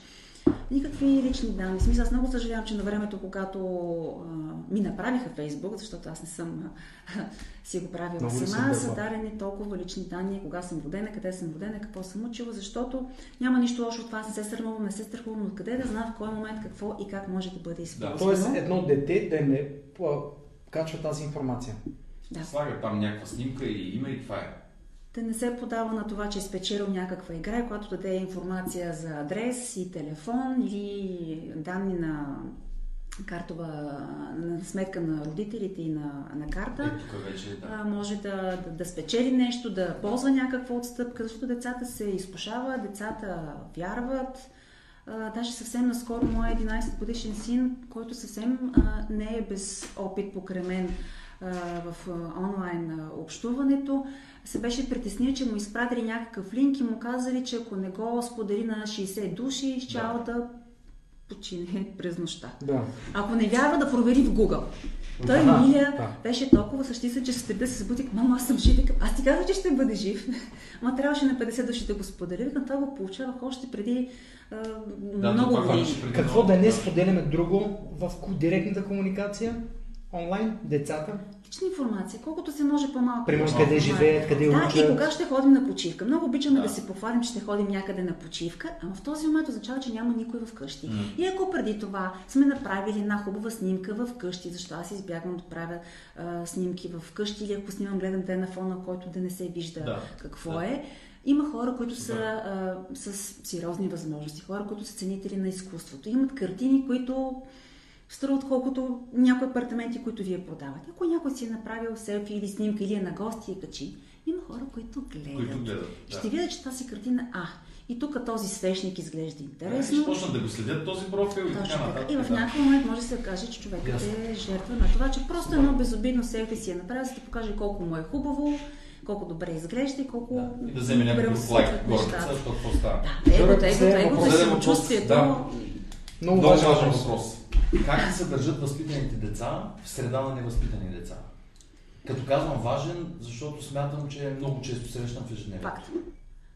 Никакви лични данни. В Смисъл, аз много съжалявам, че на времето, когато а, ми направиха Фейсбук, защото аз не съм а, [LAUGHS] си го правила Много сама, са дадени толкова лични данни, кога съм родена, къде съм родена, какво съм учила, защото няма нищо лошо от това, аз не се срамувам, не се страхувам, но къде да знам в кой момент какво и как може да бъде използвано. Тоест едно дете да не качва тази информация. Да. Слага там някаква снимка и име и това е. Да не се подава на това, че е спечелил някаква игра, която даде информация за адрес и телефон или данни на картова на сметка на родителите и на, на карта. Е, вече, да. А, може да, да, да спечели нещо, да ползва някаква отстъпка, защото децата се изкушават, децата вярват. А, даже съвсем наскоро моя 11 годишен син, който съвсем а, не е без опит покрай мен а, в онлайн общуването, се беше притеснил, че му изпратили някакъв линк и му казали, че ако не го сподели на 60 души, щял да, да почине [LAUGHS] през нощта. Да. Ако не вярва да провери в Google. Той Аха, Миля да. беше толкова същица, че сутринта се събудих, мама, аз съм жив. Викам, Аз ти казах, че ще бъде жив. [LAUGHS] Ама трябваше на 50 души да го споделя. Викам, това го получавах още преди а, Да, много години. Какво да не споделяме друго в ку- директната комуникация? Онлайн? Децата? Лична информация, колкото се може по-малко. Примерно къде информация. живеят, къде Да, учат. и кога ще ходим на почивка. Много обичаме да, Да. се похвалим, че ще ходим някъде на почивка, ама в този момент означава, че няма никой вкъщи. И ако преди това сме направили една хубава снимка в къщи, защо аз избягвам да правя а, снимки в къщи или ако снимам, гледам те на фона, който да не се вижда Да, какво да. е. Има хора, които са а, с сериозни възможности, хора, които са ценители на изкуството. Имат картини, които струват колкото някои апартаменти, които вие продавате. Ако някой си е направил селфи или снимка или е на гости и качи, има хора, които гледат. Които гледат, да. Ще видят, че тази картина, а, и тук този свещник изглежда Ще интересно. почнат да го следят този профил и Точно така така. нататък. И в да. някакъв момент може да се каже, че човекът Ясно. е жертва на това, че просто едно безобидно селфи си е направил, за да покаже колко му е хубаво, колко добре изглежда и колко И да вземе някакъв лайк горница, то какво става? Да, егото, егото, егото, самочувствието. да. Много важен въпрос. Как се държат възпитаните деца в среда на невъзпитани деца? Като казвам важен, защото смятам, че много често срещам в ежедневието. Факт.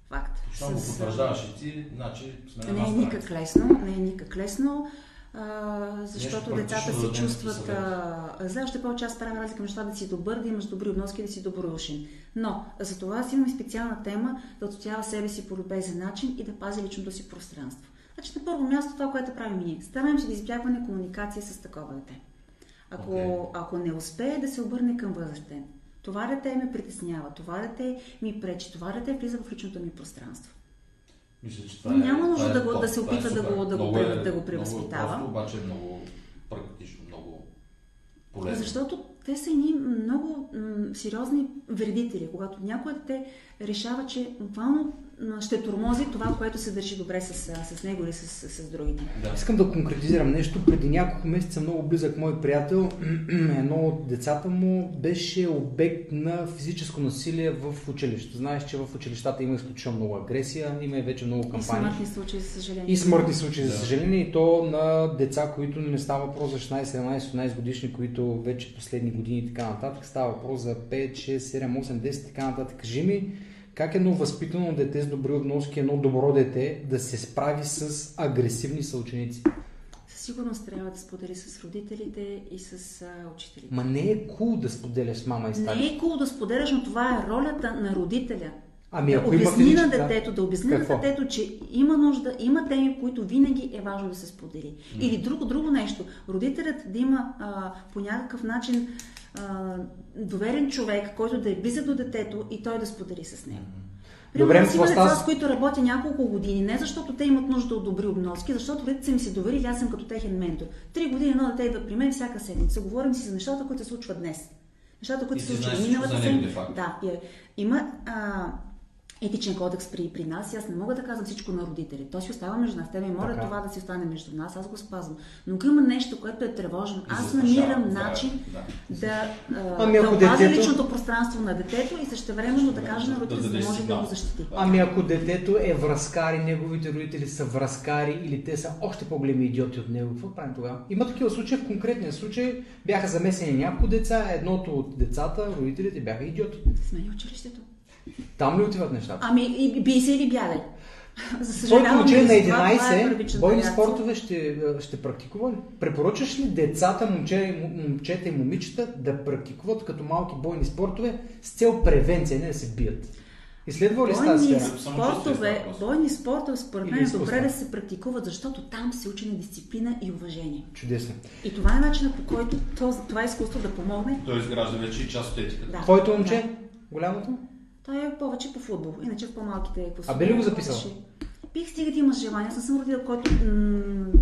Факт. Щом го потвърждаваш и ти, значи сме на Не е никак лесно, не е никак лесно, а, защото Нещо децата се чувстват... за още повече аз правя разлика между това да си добър, да имаш добри обноски да си добродушен. Но за това аз имам специална тема да отстоява себе си по любезен начин и да пази личното си пространство. Значи на първо място това, което правим ние. Стараем се да избягваме комуникация с такова дете. Ако, Окей. ако не успее да се обърне към възрастен, това дете ме притеснява, това дете ми пречи, това дете влиза в личното ми пространство. Мисля, че това Няма е, нужда това е да го- да се това е опитва да го- да го Много е- да го много е превъзпитава. Просто, обаче е много практично, много полезно. Защото те са едни много м, сериозни вредители. Когато някой дете решава, че буквално ще тормози това, което се държи добре с, с него или с, с, с другите. Да. Искам да конкретизирам нещо. Преди няколко месеца много близък мой приятел, [CLEARS THROAT] едно от децата му беше обект на физическо насилие в училище. Знаеш, че в училищата има изключително много агресия, има и вече много И кампании. смъртни случаи, за съжаление. И смъртни случаи, за съжаление, и то на деца, които не става въпрос за 16, 17, 18 годишни, които вече последни години и така нататък, става въпрос за 5, 6, 7, 8, 10 и така нататък. Кажи ми, как едно възпитано дете с добри обноски, едно добро дете да се справи с агресивни съученици? Със сигурност трябва да сподели с родителите и с а, учителите. Ма не е кул да споделяш с мама и стари. Не е кул да споделяш, но това е ролята на родителя. Ами да ако има обясни на физическа- детето, да обясни Какво? на детето, че има нужда, има теми, които винаги е важно да се сподели. Или друго, друго нещо. Родителят да има а, по някакъв начин а, доверен човек, който да е близък до детето и той да сподели с него. Добре, Примерно, аз има деца, с- които работя няколко години, не защото те имат нужда от добри обноски, защото родителите са ми се доверили, аз съм като техен ментор. Три години едно дете идва при мен всяка седмица. Говорим си за нещата, които се случват днес. Нещата, които се случват миналата седмица. Да, е- има а, етичен кодекс при, при нас и аз не мога да казвам всичко на родители. То си остава между нас. Те ми моля това да си остане между нас, аз го спазвам. Но ако има нещо, което е тревожно, аз намирам е, начин да. да, Ами да опазя детето- личното пространство на детето и същевременно да кажа на Да родителите, за даде да може да го защити. Ами ако детето е връзкар и неговите родители са връзкари или те са още по-големи идиоти от него, какво правим тогава? Има такива случаи. В конкретния случай бяха замесени няколко деца. Едното от децата, родителите бяха идиоти. Смени училището. Там ли отиват нещата? Ами, и бий се или бягай. [LAUGHS] За съжалявам, момче на но това- това е 11 първичната бойни спортове ще, ще практикува ли? Препоръчаш ли децата, момче, момчета и момичета да практикуват като малки бойни спортове с цел превенция, не да се бият? Изследва ли Бойни сфера? спортове, въпрос. бойни спортове според мен е добре да се практикуват, защото там се учи на дисциплина и уважение. Чудесно. И това е начинът по който този- това изкуство да помогне. Той изгражда вече и част от етиката. Да. Твоето момче? Голямото? Той е повече по футбол, иначе в по-малките класове. А би ли го записал? Бих стига да имаш желание. Аз съм родител, който м-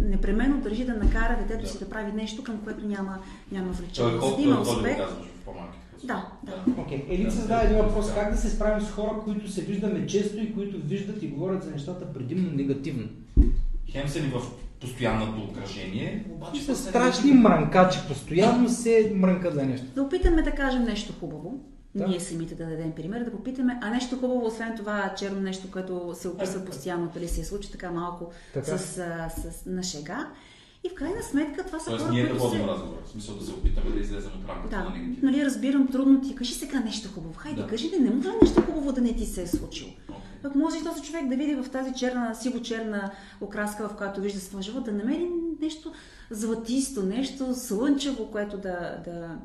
непременно държи да накара детето си да прави нещо, към което няма, няма Той влечение. е За да има е успех. го казваш в по-малките класове. Да, да. Окей. Елит задава един въпрос. Как да се справим с хора, които се виждаме често и които виждат и говорят за нещата предимно негативно? Хем са ни в постоянното окръжение, обаче Са са страшни мрънкачи. Постоянно се мрънкат за нещо. Да опитаме да кажем нещо хубаво. Да. Ние самите да дадем пример, да попитаме, а нещо хубаво, освен това черно нещо, което се описва постоянно, дали се случи така малко Така. с, а, с, на шега. И в крайна сметка това са Тоест хора, ние да които водим се... разговор, в смисъл да се опитаме да излезем от рамката Да, на негатив. нали разбирам трудно ти. Кажи сега нещо хубаво. Хайде, Да. кажи, не, не може нещо хубаво да не ти се е случило. Окей. Пък може и този човек да види в тази черна, сиво-черна окраска, в която вижда своя живот, да намери нещо златисто, нещо слънчево, което да, да,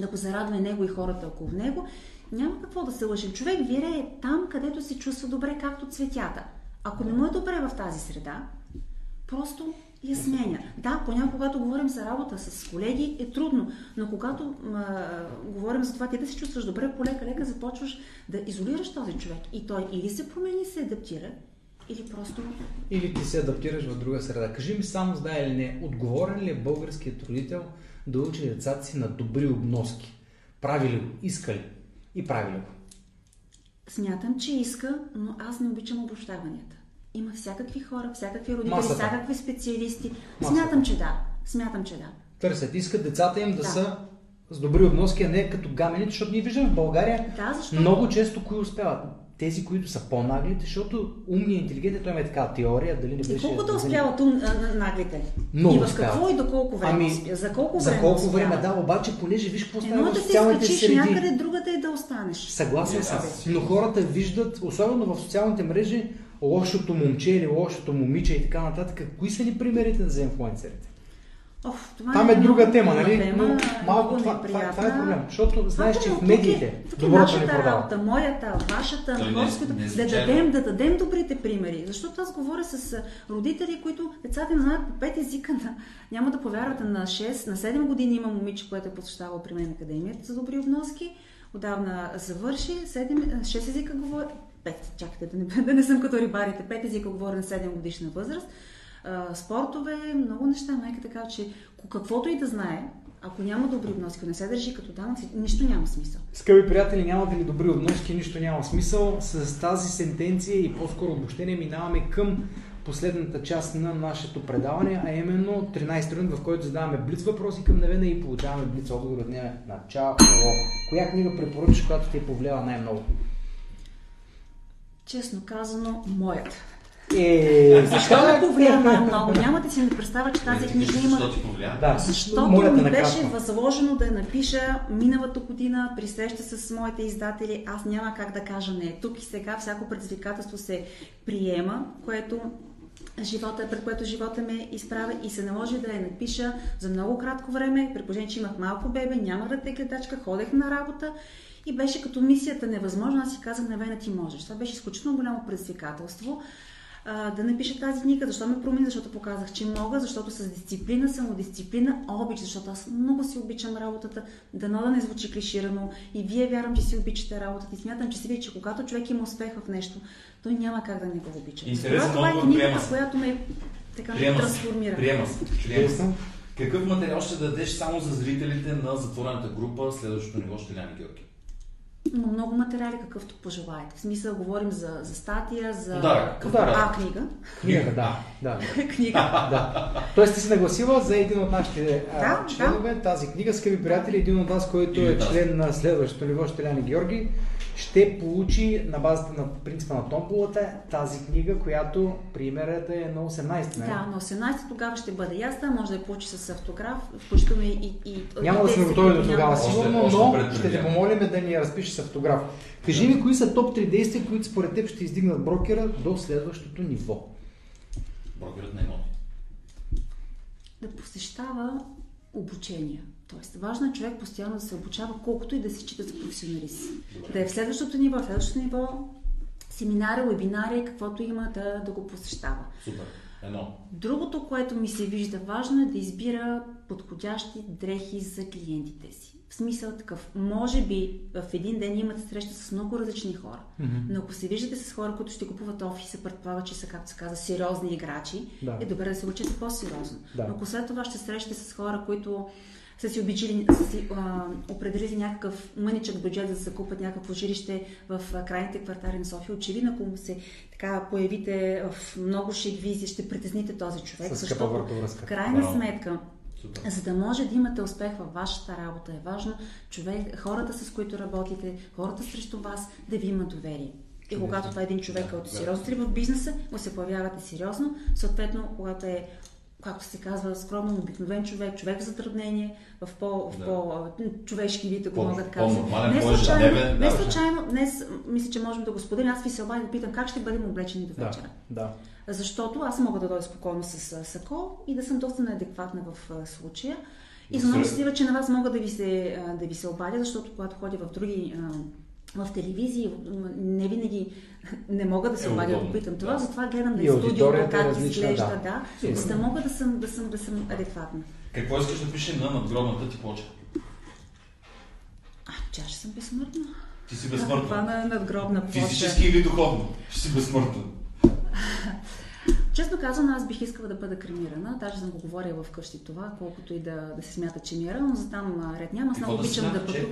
да го зарадва и него и хората около него. Няма какво да се лъжим. Човек вирее там, където се чувства добре, както цветята. Ако не му е добре в тази среда, просто я сменя. Да, понякога, когато говорим за работа с колеги, е трудно, но когато м, говорим за това ти да се чувстваш добре, полека-лека започваш да изолираш този човек. И той или се промени, се адаптира, или просто Или ти се адаптираш в друга среда. Кажи ми само, знае или не, отговорен ли е българският родител да учи децата си на добри обноски? Прави ли го? Иска ли? И прави ли го? Смятам, че иска, но аз не обичам обобщаванията. Има всякакви хора, всякакви родители, Масата. всякакви специалисти. Масата. Смятам, че да. Смятам, че да. Търсят, искат децата им да, Да. са с добри обноски, а не като гамените, защото ние виждаме в България Да, защото- много често кои успяват. Тези, които са по-наглите, защото умният, интелигентен, той има такава теория, дали не беше... И колко да успяват ум, наглите? Много и в успяват. какво и до колко време Ами, успя? За колко За време колко успяват? време, да, обаче, понеже виж какво става в да социалните скачиш среди. някъде, другата е да останеш. Съгласен съм. Но хората виждат, особено в социалните мрежи, лошото момче или лошото момиче и така нататък. Кои са ни примерите за инфлуенсерите? Оф, това Там е друга тема, нали? тема, Но малко това, това, това е неприятна. проблем. Защото знаеш, че в тук е- медиите тук е доброто ни продава. работа, моята, вашата, не е да, случайно. дадем, да дадем добрите примери. Защото аз говоря с родители, които децата им знаят по пет езика. На, няма да повярвате, на 6, на 7 години има момиче, което е посещавало при мен академията за добри обноски. Отдавна завърши, 7, 6 езика говори, 5, чакайте да не, [LAUGHS] да не съм като рибарите, 5 езика говори на 7 годишна възраст. А, спортове, много неща. Майка така, че каквото и да знае, ако няма добри обноски, не се държи като данъци, нищо няма смисъл. Скъпи приятели, нямате ли добри обноски, нищо няма смисъл. С тази сентенция и по-скоро обобщение минаваме към последната част на нашето предаване, а именно 13 рунд, в който задаваме блиц въпроси към Невена и получаваме блиц отговор от нея. Начало. Коя книга препоръчаш, която ти е повлияла най-много? Честно казано, моят. Е, Защо ме повлия най-много? Нямате си не представа, че тази книга има... Да, Защото моля ми накратко. беше възложено да я напиша миналата година при среща с моите издатели. Аз няма как да кажа не. Тук и сега всяко предизвикателство се приема, което живота, пред което живота ме изправя и се наложи да я напиша за много кратко време, при положение, че имах малко бебе, нямах дете гледачка, ходех на работа и беше като мисията невъзможна. Аз си казах, Невена, ти можеш. Това беше изключително голямо предизвикателство а, да напиша тази книга. Защо ме промени? Защото показах, че мога, защото с дисциплина, самодисциплина, обич, защото аз много си обичам работата, дано да не звучи клиширано и вие вярвам, че си обичате работата и смятам, че си вие, че когато човек има успех в нещо, той няма как да не го обича. Интересен Затова това е книгата, която ме така ме Приема трансформира. Приема се. Приема се. Какъв материал ще дадеш само за зрителите на затворената група следващото ниво Штеляни Георги? Но много материали, какъвто пожелаете. В смисъл, говорим за, за статия, за... Подарък. Подарък. А, книга. Книга, да. да. [LAUGHS] книга. да. Тоест ти си нагласила за един от нашите Да, членове тази книга, скъпи приятели, един от вас, който е член на следващото ниво, Штеляни Георги, ще получи на базата на принципа на томболата тази книга, която примерът е на 18 не? Да, на 18 тогава ще бъде ясна, може да я получи с автограф, включително и... и, и Няма да сме готови до тогава, сигурно, още но ще те помолим да ни я разпишеш с автограф. Кажи ми, кои са топ 3 действия, които според теб ще издигнат брокера до следващото ниво? Брокерът на имоти. Да посещава обучения. Тоест, важно е човек постоянно да се обучава, колкото и да се счита за професионалист. Да е в следващото ниво, в следващото ниво, семинари, вебинари, каквото има да, да го посещава. Супер. Едно. Другото, което ми се вижда важно е да избира подходящи дрехи за клиентите си. В смисъл такъв, може би в един ден имате среща с много различни хора, но ако се виждате с хора, които ще купуват офиса, предполага, че са, както се казва, сериозни играчи, Да. е добре да се учите по-сериозно. Да. Но ако след това ще срещате с хора, които са си, обичили, са си а, определили някакъв мъничък бюджет за да се купат някакво жилище в а, крайните квартали на София. Очевидно, ако се така появите в много шик визия, ще притесните този човек, С защото в крайна Браво. сметка Супер. за да може да имате успех във вашата работа е важно човек, хората с които работите, хората срещу вас да ви имат доверие. И когато това е един човек, който да. сериозно в бизнеса, му се появявате сериозно. Съответно, когато е, както се казва, скромно, обикновен човек, човек в затруднение, в по, в Да. по човешки вид, ако мога да кажа. Не случайно, да. не случайно, днес мисля, че можем да го споделим. Аз ви се обадя да питам как ще бъдем облечени до Да, вечера. да. Защото аз мога да дойда спокойно с сако и да съм доста неадекватна в случая. И много след- щастлива, че на вас мога да ви се, да ви се обадя, защото когато ходя в други в телевизии, не винаги не мога да се Е, обадя да попитам това, да. затова гледам да И е студио, аудиторията е как различна, изглежда, да. да, за да мога да съм, да съм, да съм адекватна. Какво искаш да пише на надгробната ти плоча? А, че аз съм безсмъртна. Ти си Това безсмъртна. на надгробна площа. Физически или духовно? Ще си безсмъртна. Честно казано, аз бих искала да бъда кремирана. Даже съм го говорила вкъщи това, колкото и да, да се смята, че ми е рано, за там ред няма. Аз много Какво да обичам да смята, че?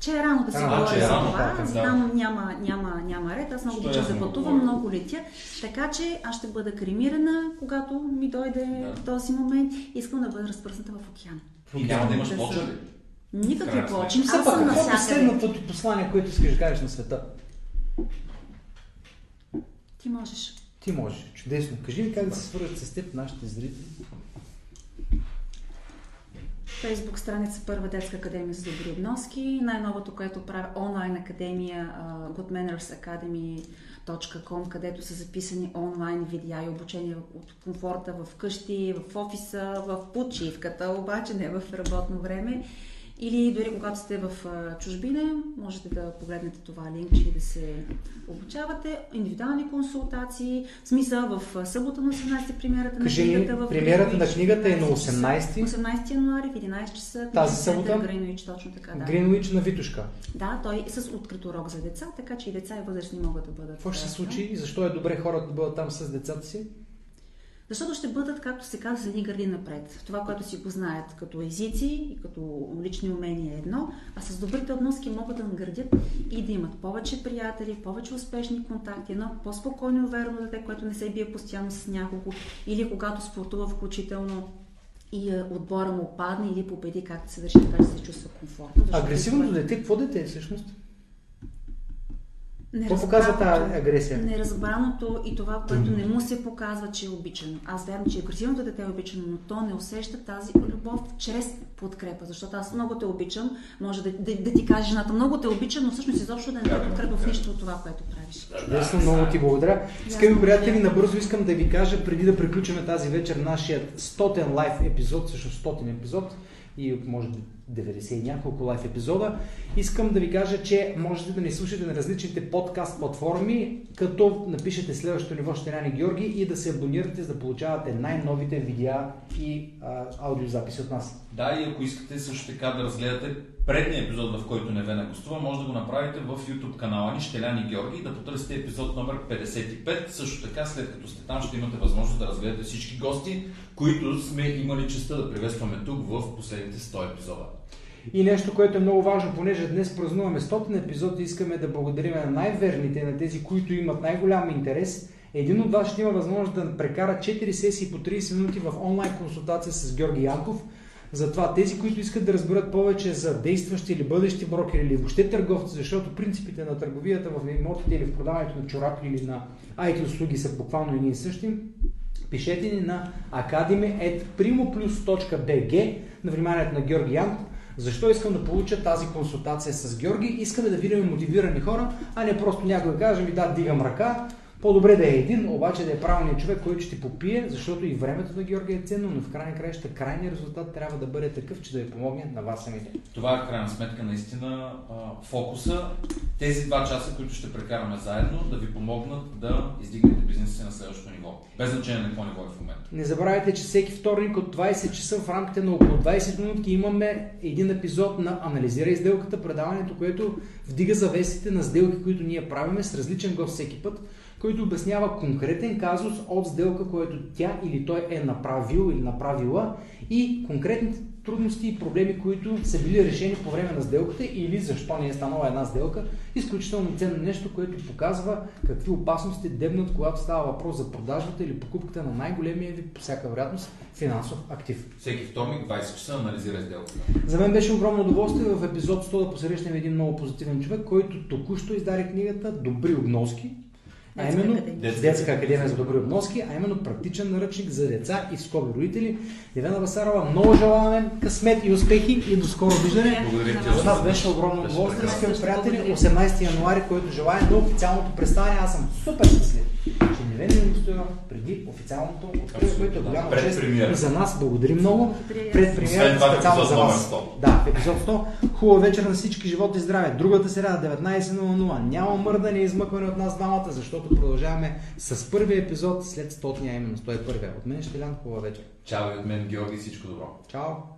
Че е рано да си А, говоря че е за рано, това. да, да. няма, няма, няма ред. Аз много обичам ясно да пътувам, много летя. Така че аз ще бъда кремирана, когато ми дойде този момент. Искам да бъда разпръсната в океана. И няма да имаш Да плоча ли? Никакви плочи. Все Аз пак, съм какво е последното ти послание, което искаш да кажеш на света? Ти можеш. Ти можеш. Чудесно. Кажи ми как да се свържат с теб нашите зрители. Фейсбук страница Първа детска академия за добри обноски. Най-новото, което правя онлайн академия а, goodmannersacademy.com, където са записани онлайн видеа и обучение от комфорта в къщи, в офиса, в почивката, обаче не в работно време. Или дори когато сте в чужбина, можете да погледнете това линкче и да се обучавате. Индивидуални консултации. В смисъл в събота на 18 премиерата на Кажи ми, книгата в премиерата на книгата е на 11 часа. 18. 18 януари в 11 часа. Тази събота? Гринвич, точно така, да. Гринвич на Витушка. Да, той е с открит урок за деца, така че и деца и възрастни могат да бъдат. Какво ще се случи и защо е добре хората да бъдат там с децата си? Защото ще бъдат, както се казва, с едни гърди напред. Това, което си го знаят като езици и като лични умения е едно, а с добрите обноски могат да наградят и да имат повече приятели, повече успешни контакти, едно по-спокойно и уверено дете, което не се бие постоянно с някого или когато спортува включително и е, отбора му падне или победи, как да се държи, така че се чувства комфортно. Агресивното дете, какво дете е всъщност? Какво показва тази агресия? Неразбраното и това, което не му се показва, че е обичано. Аз вярвам, че агресивното дете е обичано, но то не усеща тази любов чрез подкрепа. Защото аз много те обичам, може да, да, да ти каже жената, много те обичам, но всъщност изобщо да не те подкрепа в нищо от това, което правиш. Чудесно, много ти благодаря. Скъпи приятели, набързо искам да ви кажа, преди да приключим тази вечер нашия 100 лайф епизод, всъщност 100 епизод и може би 90 и няколко лайф епизода, искам да ви кажа, че можете да ни слушате на различните подкаст платформи, като напишете следващото ниво Щеляни Георги и да се абонирате, за да получавате най-новите видеа и а, аудиозаписи от нас. Да, и ако искате също така да разгледате предния епизод, в който Невена гостува, може да го направите в YouTube канала ни Щеляни Георги да потърсите епизод номер 55. Също така, след като сте там, ще имате възможност да разгледате всички гости, които сме имали честа да приветстваме тук в последните 100 епизода. И нещо, което е много важно, понеже днес празнуваме 100 епизод и искаме да благодарим на най-верните, на тези, които имат най-голям интерес. Един от вас ще има възможност да прекара 4 сесии по 30 минути в онлайн консултация с Георги Янков. Затова тези, които искат да разберат повече за действащи или бъдещи брокери или въобще търговци, защото принципите на търговията в имотите или в продаването на чорапи или на IT услуги са буквално едни и същи, пишете ни на academy.primoplus.bg на вниманието на Георги Янков. Защо искам да получа тази консултация с Георги? Искаме да видим мотивирани хора, а не просто някой да каже ми да, дигам ръка. По-добре да е един, обаче да е правилният човек, който ще попие, защото и времето на Георги е ценно, но в крайна краища крайният резултат трябва да бъде такъв, че да ви помогне на вас самите. Това е в крайна сметка наистина фокуса. Тези два часа, които ще прекараме заедно, да ви помогнат да издигнете бизнеса си на следващото ниво. Без значение на какво ниво е в момента. Не забравяйте, че всеки вторник от 20 часа в рамките на около 20 минутки имаме един епизод на Анализирай сделката, предаването, което вдига завесите на сделки, които ние правиме с различен гост всеки път, който обяснява конкретен казус от сделка, който тя или той е направил или направила и конкретните трудности и проблеми, които са били решени по време на сделката или защо не е станала една сделка. Изключително ценно нещо, което показва какви опасности дебнат, когато става въпрос за продажбата или покупката на най-големия ви, по всяка вероятност, финансов актив. Всеки вторник, 20 часа, анализира сделката. За мен беше огромно удоволствие в епизод 100 да посрещнем един много позитивен човек, който току-що издаде книгата Добри обноски. А Детска именно академия. Детска академия за добри обноски, а именно практичен наръчник за деца и скоби родители. Евена Басарова, много желаваме късмет и успехи и до скоро виждане. Благодаря ти. За нас беше огромно удоволствие, скъпи приятели. 18 януари, който желая на официалното представяне. Аз съм супер щастлив, ми гостува преди официалното откриване, което е голяма Пред чест премиера. за нас. Благодарим много. Пред в специално за вас. 100. Да, в епизод 100. Хубава вечер на всички, живот и здраве. Другата сряда, 19.00. Няма мърдане и измъкване от нас двамата, защото продължаваме с първия епизод след 100-ния, именно 101. От мен Щелян, хубава вечер. Чао и от мен, Георги, всичко добро. Чао!